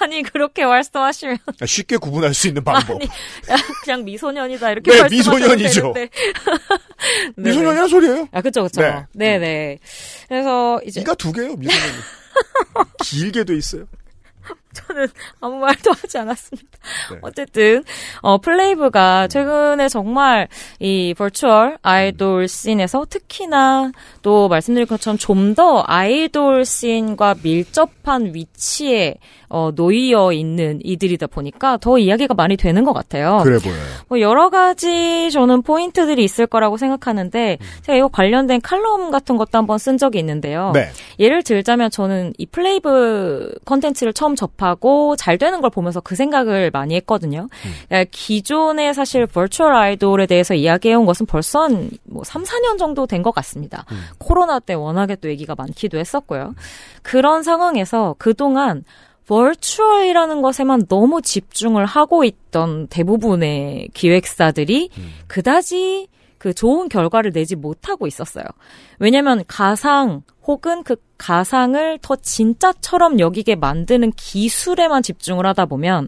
S2: 아니, 그렇게 말씀하시면
S3: 아, 쉽게 구분할 수 있는 방법.
S2: 아니, 그냥 미소년이다, 이렇게
S3: 네, 미소년이죠.
S2: 네네.
S3: 미소년이란 소리예요.
S2: 아, 그쵸, 그쵸.
S3: 네.
S2: 네. 네 그래서 이제
S3: 이가 두 개예요. 미소년이 길게 돼 있어요.
S2: 저는 아무 말도 하지 않았습니다.
S3: 네.
S2: 어쨌든 어 플레이브가 최근에 정말 이 virtual 아이돌 scene에서 특히나 또 말씀드린 것처럼 좀 더 아이돌 scene과 밀접한 위치에 어 놓여 있는 이들이다 보니까 더 이야기가 많이 되는 것 같아요.
S3: 그래 보여요.
S2: 뭐 여러 가지 저는 포인트들이 있을 거라고 생각하는데 제가 이거 관련된 칼럼 같은 것도 한번 쓴 적이 있는데요.
S3: 네.
S2: 예를 들자면 저는 이 플레이브 컨텐츠를 처음 접하고 잘 되는 걸 보면서 그 생각을 많이 했거든요. 그러니까 기존에 사실 virtual 아이돌에 대해서 이야기해온 것은 벌써 한뭐 3, 4년 정도 된 것 같습니다. 코로나 때 워낙에 또 얘기가 많기도 했었고요. 그런 상황에서 그동안 virtual이라는 것에만 너무 집중을 하고 있던 대부분의 기획사들이 그다지 그 좋은 결과를 내지 못하고 있었어요. 왜냐면 가상 혹은 그 가상을 더 진짜처럼 여기게 만드는 기술에만 집중을 하다 보면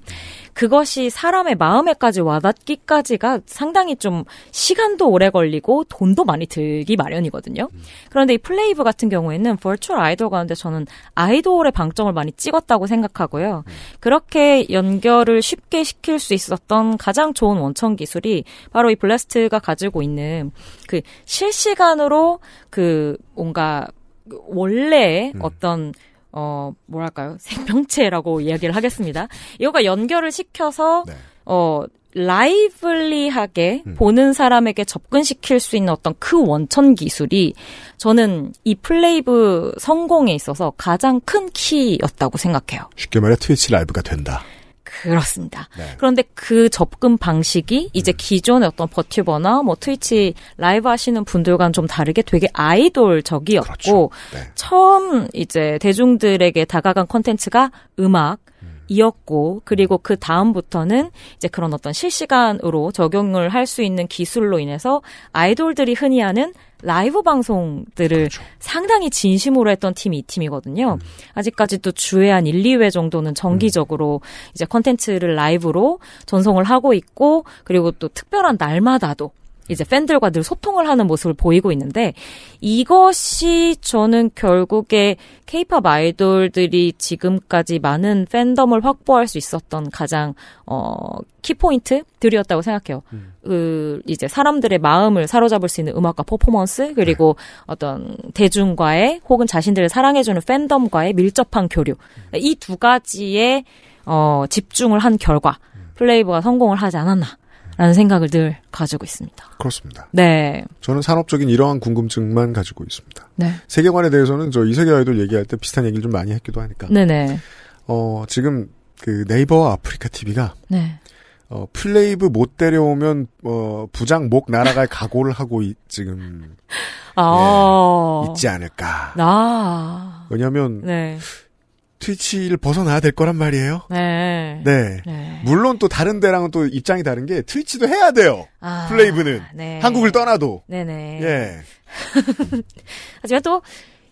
S2: 그것이 사람의 마음에까지 와닿기까지가 상당히 좀 시간도 오래 걸리고 돈도 많이 들기 마련이거든요. 그런데 이 플레이브 같은 경우에는 버추얼 아이돌 가운데 저는 아이돌의 방점을 많이 찍었다고 생각하고요. 그렇게 연결을 쉽게 시킬 수 있었던 가장 좋은 원천 기술이 바로 이 블래스트가 가지고 있는 그 실시간으로 그 뭔가 원래의 어떤 어 뭐랄까요 생명체라고 이야기를 하겠습니다. 이거가 연결을 시켜서
S3: 네.
S2: 어 lively하게
S3: 음.
S2: 보는 사람에게 접근시킬 수 있는 어떤 그 원천 기술이 저는 이 플레이브 성공에 있어서 가장 큰 key였다고 생각해요.
S3: 쉽게 말해 트위치 라이브가 된다.
S2: 그렇습니다.
S3: 네.
S2: 그런데 그 접근 방식이 이제 기존의 어떤 버튜버나 뭐 트위치 라이브 하시는 분들과는 좀 다르게 되게 아이돌적이었고
S3: 그렇죠. 네.
S2: 처음 이제 대중들에게 다가간 콘텐츠가 음악 이었고 그리고 그 다음부터는 이제 그런 어떤 실시간으로 적용을 할 수 있는 기술로 인해서 아이돌들이 흔히 하는 라이브 방송들을
S3: 그렇죠.
S2: 상당히 진심으로 했던 팀이 이 팀이거든요. 아직까지도 주에 한 1, 2회 정도는 정기적으로 이제 컨텐츠를 라이브로 전송을 하고 있고 그리고 또 특별한 날마다도 이제 팬들과 늘 소통을 하는 모습을 보이고 있는데 이것이 저는 결국에 케이팝 아이돌들이 지금까지 많은 팬덤을 확보할 수 있었던 가장 어 키포인트들이었다고 생각해요. 그 이제 사람들의 마음을 사로잡을 수 있는 음악과 퍼포먼스 그리고 어떤 대중과의 혹은 자신들을 사랑해주는 팬덤과의 밀접한 교류. 이두 가지에 어 집중을 한 결과 플레이브가 성공을 하지 않았나 라는 생각을 늘 가지고 있습니다.
S3: 그렇습니다.
S2: 네.
S3: 저는 산업적인 이러한 궁금증만 가지고 있습니다.
S2: 네.
S3: 세계관에 대해서는 저 이세계 아이돌 얘기할 때 비슷한 얘기를 좀 많이 했기도 하니까.
S2: 네네.
S3: 어, 지금 그 네이버와 아프리카 TV가
S2: 네.
S3: 어, 플레이브 못 데려오면 어, 부장 목 날아갈 각오를 하고 이- 지금
S2: 아.
S3: 있지 않을까.
S2: 나.
S3: 왜냐하면
S2: 네.
S3: 트위치를 벗어나야 될 거란 말이에요.
S2: 네.
S3: 네.
S2: 네.
S3: 물론 또 다른 데랑은 또 입장이 다른 게 트위치도 해야 돼요.
S2: 아,
S3: 플레이브는
S2: 네.
S3: 한국을 떠나도.
S2: 네네.
S3: 예.
S2: 하지만 또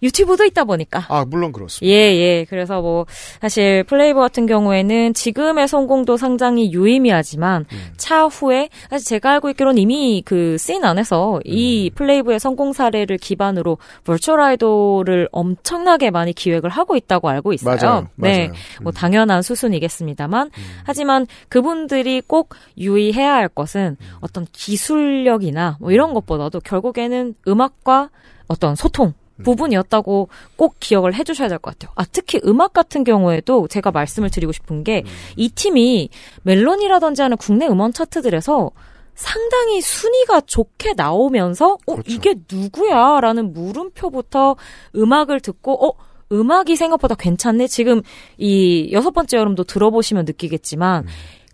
S2: 유튜브도 있다 보니까.
S3: 아 물론 그렇습니다.
S2: 예, 예. 그래서 뭐, 사실 플레이브 같은 경우에는 지금의 성공도 상당히 유의미하지만,
S3: 음.
S2: 차후에, 사실 제가 알고 있기로는 이미 그 씬 안에서 이
S3: 음.
S2: 플레이브의 성공 사례를 기반으로 버추얼 아이돌을 엄청나게 많이 기획을 하고 있다고 알고 있어요.
S3: 맞아요.
S2: 네.
S3: 맞아요.
S2: 뭐
S3: 음.
S2: 당연한 수순이겠습니다만, 하지만 그분들이 꼭 유의해야 할 것은 어떤 기술력이나 뭐 이런 것보다도 결국에는 음악과 어떤 소통, 부분이었다고 꼭 기억을 해주셔야 될 것 같아요. 아, 특히 음악 같은 경우에도 제가 말씀을 드리고 싶은 게 이 팀이 멜론이라든지 하는 국내 음원 차트들에서 상당히 순위가 좋게 나오면서 어
S3: 그렇죠.
S2: 이게 누구야라는 물음표부터 음악을 듣고 어 음악이 생각보다 괜찮네. 지금 이 여섯 번째 여름도 들어보시면 느끼겠지만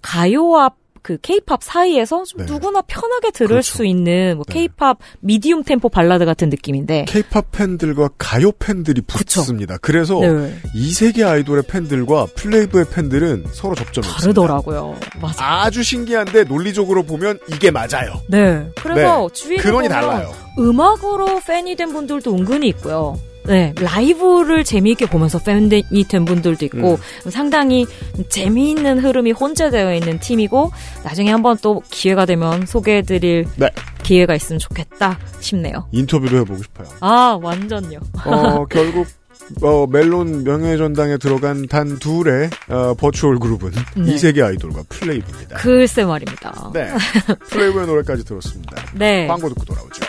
S2: 가요와 그 케이팝 사이에서 좀
S3: 네.
S2: 누구나 편하게 들을
S3: 그렇죠.
S2: 수 있는 뭐
S3: 네.
S2: 케이팝 미디움 템포 발라드 같은 느낌인데
S3: 케이팝 팬들과 가요 팬들이. 붙습니다. 그래서
S2: 네.
S3: 이 세계 아이돌의 팬들과 플레이브의 팬들은 서로 접점이.
S2: 다르더라고요. 맞아.
S3: 아주 신기한데 논리적으로 보면 이게 맞아요.
S2: 네. 그래서
S3: 네.
S2: 주위를
S3: 근원이 달라요.
S2: 음악으로 팬이 된 분들도 은근히 있고요. 네, 라이브를 재미있게 보면서 팬이 된 분들도 있고
S3: 음.
S2: 상당히 재미있는 흐름이 혼재되어 있는 팀이고 나중에 한번 또 기회가 되면 소개해드릴
S3: 네.
S2: 기회가 있으면 좋겠다 싶네요.
S3: 인터뷰도 해보고 싶어요.
S2: 아 완전요.
S3: 어, 결국 어, 멜론 명예전당에 들어간 단 둘의 어, 버추얼 그룹은
S2: 네.
S3: 이 세계 아이돌과 플레이브입니다.
S2: 글쎄 말입니다.
S3: 네, 플레이브의 노래까지 들었습니다.
S2: 네.
S3: 광고 듣고 돌아오죠.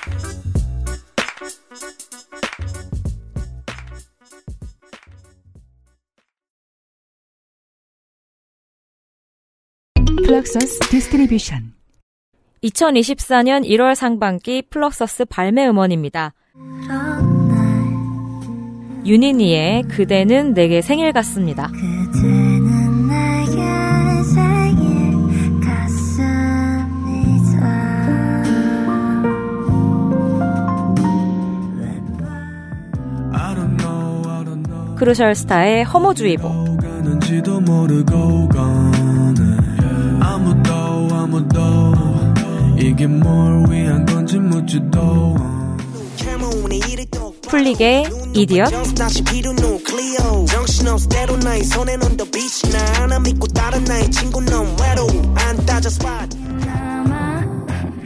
S6: Fluxus Distribution
S2: 2024년 1월 상반기 Fluxus 발매 음원입니다. 윤희니의 그대는 내게 생일 같습니다.
S7: 그대는 내게 생일 같습니다.
S2: 크루셜 스타의 허무주의보. 풀리게 Idiot.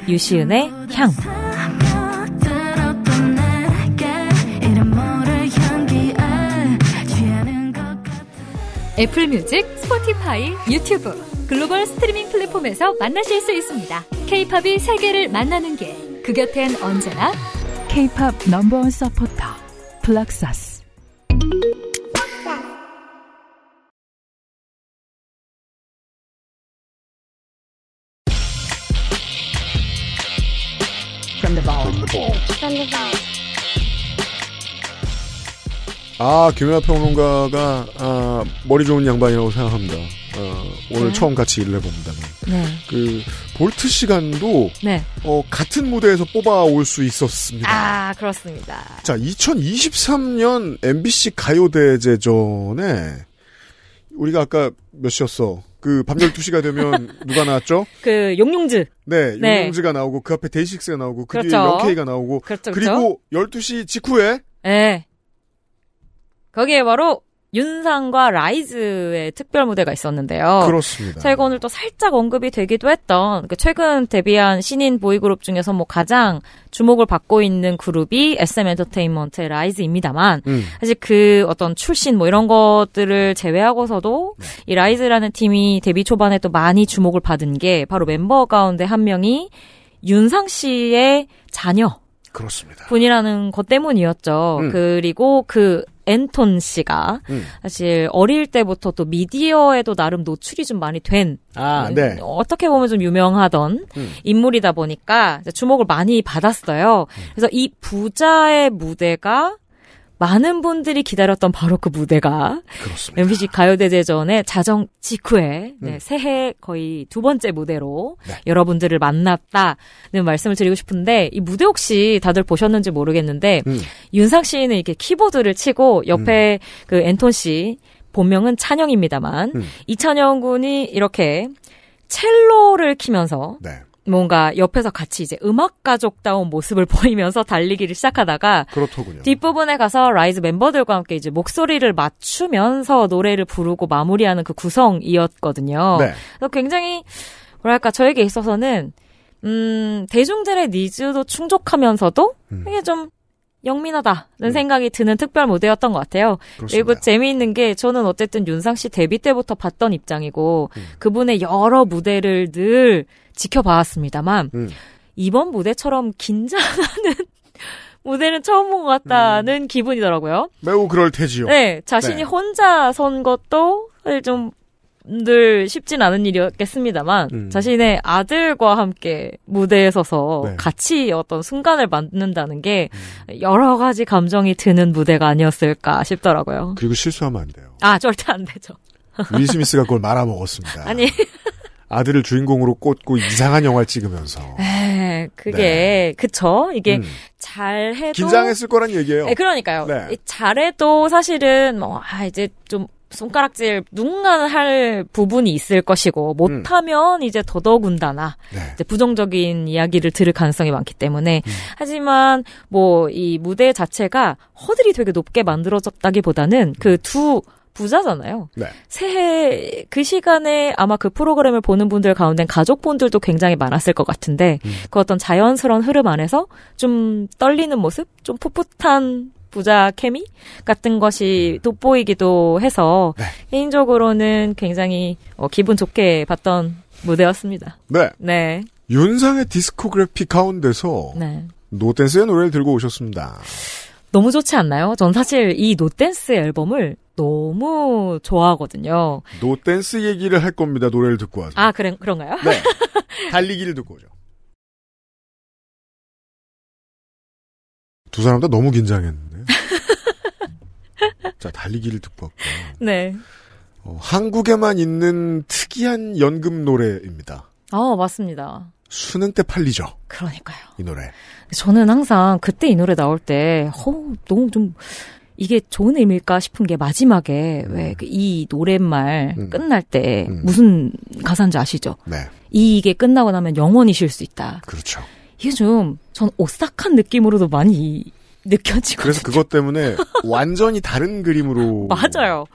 S2: 유시은의 향.
S4: 애플 뮤직, 스포티파이, 유튜브, 글로벌 스트리밍 플랫폼에서 만나실 수 있습니다. 케이팝이 세계를 만나는 길. 그 곁엔 언제나
S6: K-팝 number one supporter Fluxus
S3: 아, 김윤하 평론가가, 아, 머리 좋은 양반이라고 생각합니다. 어, 오늘
S2: 네.
S3: 처음 같이 일을 해봅니다만.
S2: 네.
S3: 그, 볼트 시간도,
S2: 네.
S3: 어, 같은 무대에서 뽑아올 수 있었습니다.
S2: 아, 그렇습니다.
S3: 자, 2023년 MBC 가요대제전에, 우리가 아까 몇 시였어? 그, 밤 12시가 되면 누가 나왔죠?
S2: 그, 용용즈.
S3: 네,
S2: 네.
S3: 용용즈가 나오고, 그 앞에 데이식스가 나오고, 그 뒤에
S2: 그렇죠.
S3: 영케이가 나오고,
S2: 그렇죠, 그렇죠.
S3: 그리고 12시 직후에,
S2: 네. 거기에 바로 윤상과 라이즈의 특별 무대가 있었는데요.
S3: 그렇습니다.
S2: 저희가 오늘 또 살짝 언급이 되기도 했던 그 최근 데뷔한 신인 보이그룹 중에서 뭐 가장 주목을 받고 있는 그룹이 SM 엔터테인먼트의 라이즈입니다만
S3: 음.
S2: 사실 그 어떤 출신 뭐 이런 것들을 제외하고서도
S3: 네.
S2: 이 라이즈라는 팀이 데뷔 초반에 또 많이 주목을 받은 게 바로 멤버 가운데 한 명이 윤상 씨의 자녀
S3: 그렇습니다.
S2: 분이라는 것 때문이었죠.
S3: 음.
S2: 그리고 그 앤톤 씨가
S3: 음.
S2: 사실 어릴 때부터 또 미디어에도 나름 노출이 좀 많이 된
S3: 아, 네.
S2: 어떻게 보면 좀 유명하던
S3: 음.
S2: 인물이다 보니까 주목을 많이 받았어요. 그래서 이 부자의 무대가 많은 분들이 기다렸던 바로 그 무대가
S3: 그렇습니다.
S2: MBC 가요대제전의 자정 직후에 네,
S3: 음.
S2: 새해 거의 두 번째 무대로
S3: 네.
S2: 여러분들을 만났다는 말씀을 드리고 싶은데 이 무대 혹시 다들 보셨는지 모르겠는데
S3: 음.
S2: 윤상 씨는 이렇게 키보드를 치고 옆에 그 앤톤 씨 본명은 찬영입니다만
S3: 음.
S2: 이찬영 군이 이렇게 첼로를 키면서
S3: 네.
S2: 뭔가 옆에서 같이 이제 음악 가족다운 모습을 보이면서 달리기를 시작하다가
S3: 그렇더군요.
S2: 뒷부분에 가서 라이즈 멤버들과 함께 이제 목소리를 맞추면서 노래를 부르고 마무리하는 그 구성이었거든요.
S3: 네.
S2: 그래서 굉장히 뭐랄까 저에게 있어서는 음 대중들의 needs도 충족하면서도
S3: 음.
S2: 이게 좀 영민하다는
S3: 음.
S2: 생각이 드는 특별 무대였던 것 같아요.
S3: 그렇습니다.
S2: 그리고 재미있는 게 저는 어쨌든 윤상 씨 데뷔 때부터 봤던 입장이고
S3: 음.
S2: 그분의 여러 무대를 늘 지켜봐왔습니다만
S3: 음.
S2: 이번 무대처럼 긴장하는 무대는 처음 본 것 같다는 기분이더라고요.
S3: 매우 그럴 테지요.
S2: 네, 자신이
S3: 네.
S2: 혼자 선 것도 사실 좀 늘 쉽진 않은 일이었겠습니다만
S3: 음.
S2: 자신의 아들과 함께 무대에 서서
S3: 네.
S2: 같이 어떤 순간을 만든다는 게
S3: 음.
S2: 여러 가지 감정이 드는 무대가 아니었을까 싶더라고요.
S3: 그리고 실수하면 안 돼요.
S2: 아 절대 안 되죠.
S3: 윌 스미스가 그걸 말아먹었습니다.
S2: 아니
S3: 아들을 주인공으로 꽂고 이상한 영화를 찍으면서.
S2: 에, 그게 그쵸 이게
S3: 음.
S2: 잘해도
S3: 긴장했을 거란 얘기예요.
S2: 네, 그러니까요.
S3: 네.
S2: 이 잘해도 사실은 뭐 아, 이제 좀 손가락질 누군가는 할 부분이 있을 것이고 못하면 이제 더더군다나
S3: 네.
S2: 이제 부정적인 이야기를 들을 가능성이 많기 때문에
S3: 음.
S2: 하지만 뭐 이 무대 자체가 허들이 되게 높게 만들어졌다기보다는 그두 부자잖아요.
S3: 네.
S2: 새해 그 시간에 아마 그 프로그램을 보는 분들 가운데 가족분들도 굉장히 많았을 것 같은데
S3: 음.
S2: 그 어떤 자연스러운 흐름 안에서 좀 떨리는 모습, 좀 풋풋한 부자 케미 같은 것이 돋보이기도 해서
S3: 네.
S2: 개인적으로는 굉장히 어, 기분 좋게 봤던 무대였습니다.
S3: 네.
S2: 네,
S3: 윤상의 디스코그래피 가운데서
S2: 네.
S3: 노댄스의 노래를 들고 오셨습니다.
S2: 너무 좋지 않나요? 전 사실 이 노댄스 앨범을 너무 좋아하거든요.
S3: 노댄스 얘기를 할 겁니다. 노래를 듣고 와서.
S2: 아, 그래, 그런가요?
S3: 네. 달리기를 듣고 오죠. 두 사람 다 너무 긴장했는데. 자, 달리기를 듣고 왔고요.
S2: 네.
S3: 어, 한국에만 있는 특이한 연금 노래입니다.
S2: 아, 맞습니다.
S3: 수능 때 팔리죠.
S2: 그러니까요.
S3: 이 노래.
S2: 저는 항상 그때 이 노래 나올 때, 어, 너무 좀, 이게 좋은 의미일까 싶은 게 마지막에 왜이 노랫말
S3: 음.
S2: 끝날 때
S3: 음.
S2: 무슨 가사인지 아시죠?
S3: 네.
S2: 이게 끝나고 나면 영원히 쉴 수 있다.
S3: 그렇죠.
S2: 이게 좀, 전 오싹한 느낌으로도 많이 느껴지거든요.
S3: 그래서 그것 때문에 완전히 다른 그림으로
S2: 맞아요.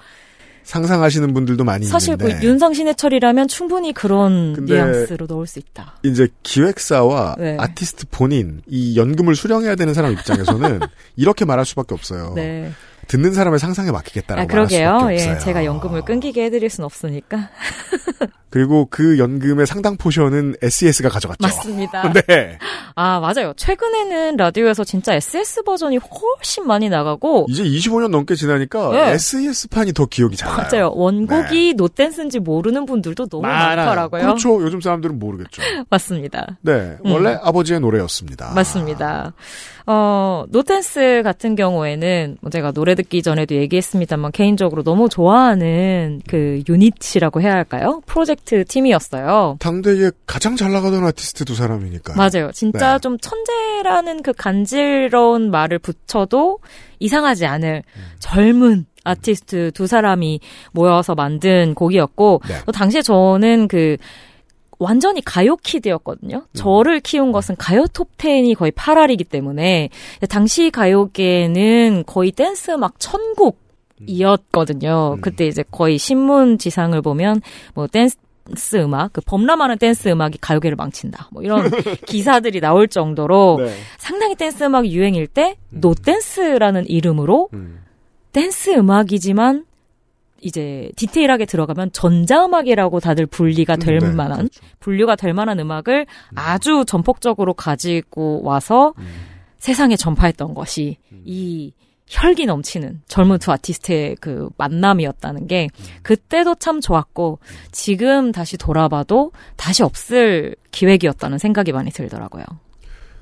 S3: 상상하시는 분들도 많이
S2: 사실 그
S3: 있는데
S2: 윤상 신해철이라면 충분히 그런 뉘앙스로 넣을 수 있다.
S3: 이제 기획사와
S2: 네.
S3: 아티스트 본인 이 연금을 수령해야 되는 사람 입장에서는 이렇게 말할 수밖에 없어요.
S2: 네.
S3: 듣는 사람의 상상에 맞겠다라고
S2: 아, 그러게요. 예, 제가 연금을 끊기게 해드릴 순 없으니까.
S3: 그리고 그 연금의 상당 포션은 SES가 가져갔죠.
S2: 맞습니다.
S3: 네.
S2: 아, 맞아요. 최근에는 라디오에서 진짜 SS 버전이 훨씬 많이 나가고,
S3: 이제 25년 넘게 지나니까
S2: 네.
S3: SES판이 더 기억이 잘 나요.
S2: 맞아요. 원곡이 노댄스인지 모르는 분들도 너무
S3: 많아요.
S2: 많더라고요.
S3: 그렇죠. 요즘 사람들은 모르겠죠.
S2: 맞습니다.
S3: 네.
S2: 음.
S3: 원래 아버지의 노래였습니다.
S2: 맞습니다. 어, 노댄스 같은 경우에는 뭐 제가 노래 듣기 전에도 얘기했습니다만 개인적으로 너무 좋아하는 그 유닛이라고 해야 할까요? 프로젝트 팀이었어요.
S3: 당대에 가장 잘 나가던 아티스트 두 사람이니까.
S2: 맞아요. 진짜
S3: 네.
S2: 좀 천재라는 그 간지러운 말을 붙여도 이상하지 않을
S3: 음.
S2: 젊은 아티스트 두 사람이 모여서 만든 곡이었고
S3: 네.
S2: 또 당시에 저는 그 완전히 가요 kid였거든요.
S3: 음.
S2: 저를 키운 것은 가요 톱10이 거의 8할이기 때문에 당시 가요계는 거의 댄스 음악 천국 이었거든요.
S3: 음.
S2: 그때 이제 거의 신문 지상을 보면 뭐 댄스 댄스 음악, 그 범람하는 댄스 음악이 가요계를 망친다. 뭐 이런 기사들이 나올 정도로
S3: 네.
S2: 상당히 댄스 음악이 유행일 때 노 댄스라는 이름으로
S3: 음.
S2: 댄스 음악이지만 이제 디테일하게 들어가면 전자음악이라고 다들 분리가 될
S3: 네,
S2: 만한
S3: 그렇죠.
S2: 분류가 될 만한 음악을 아주 전폭적으로 가지고 와서
S3: 음.
S2: 세상에 전파했던 것이 이 혈기 넘치는 젊은 두 아티스트의 그 만남이었다는 게 그때도 참 좋았고 지금 다시 돌아봐도 다시 없을 기획이었다는 생각이 많이 들더라고요.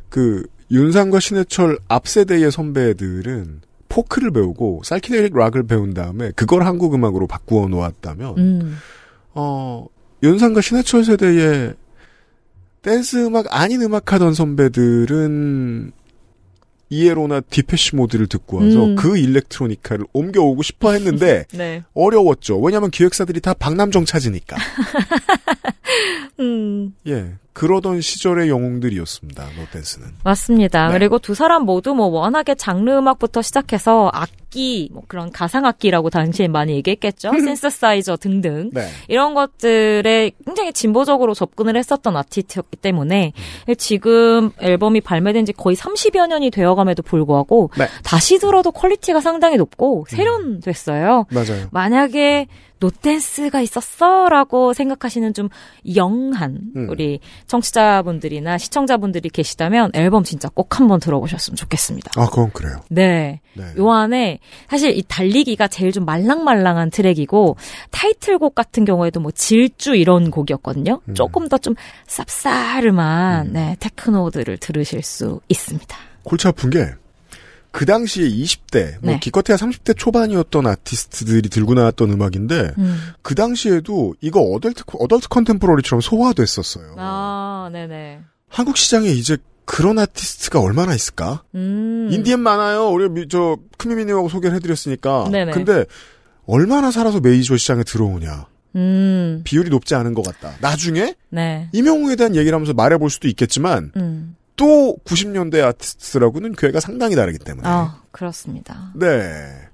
S3: 그 윤상과 신해철 앞 세대의 선배들은 포크를 배우고 psychedelic rock을 배운 다음에 그걸 한국 음악으로 바꾸어 놓았다면
S2: 음.
S3: 어 윤상과 신해철 세대의 댄스 음악 아닌 음악 하던 선배들은 Yello나 디페시 모드를 듣고 와서
S2: 음.
S3: 그 electronica를 옮겨오고 싶어 했는데
S2: 네.
S3: 어려웠죠. 왜냐하면 기획사들이 다 박남정 찾으니까.
S2: 음.
S3: 예, 그러던 시절의 영웅들이었습니다. 노댄스는.
S2: 맞습니다.
S3: 네.
S2: 그리고 두 사람 모두 뭐 워낙에 장르 음악부터 시작해서 악기, 뭐 그런 가상 악기라고 당시에 많이 얘기했겠죠. 신시사이저 등등.
S3: 네.
S2: 이런 것들에 굉장히 진보적으로 접근을 했었던 아티스트였기 때문에 지금 앨범이 발매된 지 거의 30여 년이 되어감에도 불구하고
S3: 네.
S2: 다시 들어도 quality가 상당히 높고 세련됐어요.
S3: 맞아요.
S2: 만약에 노댄스가 있었어 라고 생각하시는 좀 young한
S3: 음.
S2: 우리 청취자분들이나 시청자분들이 계시다면 앨범 진짜 꼭 한번 들어보셨으면 좋겠습니다.
S3: 아, 그건 그래요.
S2: 네.
S3: 네.
S2: 요 안에 사실 이 달리기가 제일 좀 말랑말랑한 트랙이고 타이틀곡 같은 경우에도 뭐 질주 이런 곡이었거든요.
S3: 음.
S2: 조금 더 좀 쌉싸름한 네, 테크노들을 들으실 수 있습니다.
S3: 골치 아픈 게, 그 당시에 20대, 뭐
S2: 네.
S3: 기껏해야 30대 초반이었던 아티스트들이 들고 나왔던 음악인데,
S2: 음.
S3: 그 당시에도 이거 adult, adult contemporary처럼 소화됐었어요.
S2: 아, 네네.
S3: 한국 시장에 이제 그런 아티스트가 얼마나 있을까?
S2: 음.
S3: 인디엔 많아요. 우리 미- 저 크미미님하고 소개를 해드렸으니까.
S2: 네네.
S3: 근데 얼마나 살아서 메이저 시장에 들어오냐.
S2: 음.
S3: 비율이 높지 않은 것 같다. 나중에
S2: 네.
S3: 이명웅에 대한 얘기를 하면서 말해볼 수도 있겠지만
S2: 음.
S3: 또 90년대 아티스트라고는 괴가 상당히 다르기 때문에.
S2: 아, 그렇습니다.
S3: 네.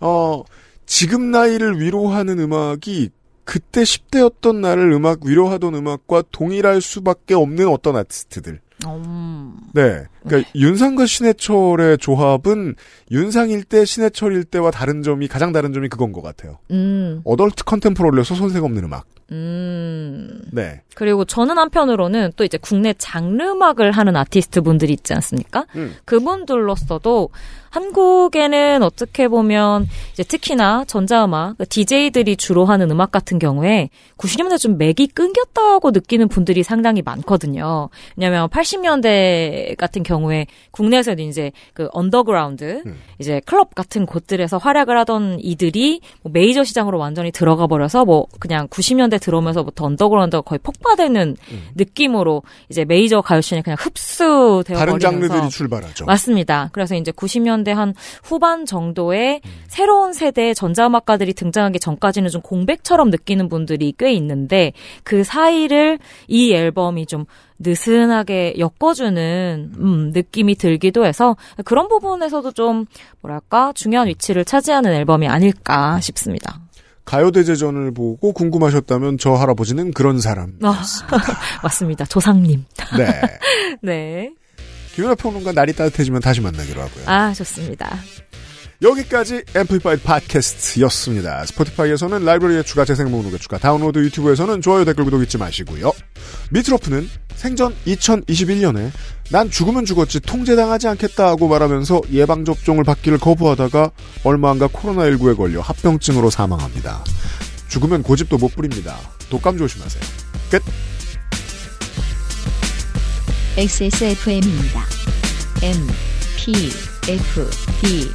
S3: 어, 지금 나이를 위로하는 음악이 그때 10대였던 나를 음악 위로하던 음악과 동일할 수밖에 없는 어떤 아티스트들.
S2: 음.
S3: 네. 그러니까 윤상과 신해철의 조합은 윤상일 때 신해철일 때와 다른 점이 가장 다른 점이 그건 것 같아요.
S2: 음.
S3: 어덜트 컨템포러리에서 손색 없는 음악.
S2: 음.
S3: 네.
S2: 그리고 저는 한편으로는 또 이제 국내 장르 음악을 하는 아티스트 분들이 있지 않습니까?
S3: 음.
S2: 그분들로서도 한국에는 어떻게 보면 이제 특히나 전자음악, DJ들이 주로 하는 음악 같은 경우에 90년대 좀 맥이 끊겼다고 느끼는 분들이 상당히 많거든요. 왜냐하면 80년대 같은 경우에 국내에서도 이제 그 언더그라운드,
S3: 음.
S2: 이제 클럽 같은 곳들에서 활약을 하던 이들이 뭐 메이저 시장으로 완전히 들어가 버려서 뭐 그냥 90년대 들어오면서부터 언더그라운드가 거의 폭파되는 느낌으로 이제 메이저 가요scene에 그냥 흡수되어
S3: 음. 다른 장르들이 출발하죠.
S2: 맞습니다. 그래서 이제 90년대 한 후반 정도에
S3: 음.
S2: 새로운 세대의 전자음악가들이 등장하기 전까지는 좀 공백처럼 느끼는 분들이 꽤 있는데 그 사이를 이 앨범이 좀 느슨하게 엮어주는 음, 느낌이 들기도 해서 그런 부분에서도 좀 뭐랄까 중요한 위치를 차지하는 앨범이 아닐까 싶습니다.
S3: 가요대제전을 보고 궁금하셨다면 저 할아버지는 그런 사람.
S2: 아, 맞습니다. 조상님.
S3: 네.
S2: 네.
S3: 김윤하 평론가 날이 따뜻해지면 다시 만나기로 하고요.
S2: 아 좋습니다.
S3: 여기까지 앰플리파이드 팟캐스트였습니다. 스포티파이에서는 라이브러리에 추가, 재생 목록에 추가, 다운로드 유튜브에서는 좋아요, 댓글, 구독 잊지 마시고요. 미트로프는 생전 2021년에 난 죽으면 죽었지 통제당하지 않겠다 하고 말하면서 예방접종을 받기를 거부하다가 얼마 안가 코로나19에 걸려 합병증으로 사망합니다. 죽으면 고집도 못 부립니다. 독감 조심하세요. 끝!
S1: XSFM입니다. M, P, F, D,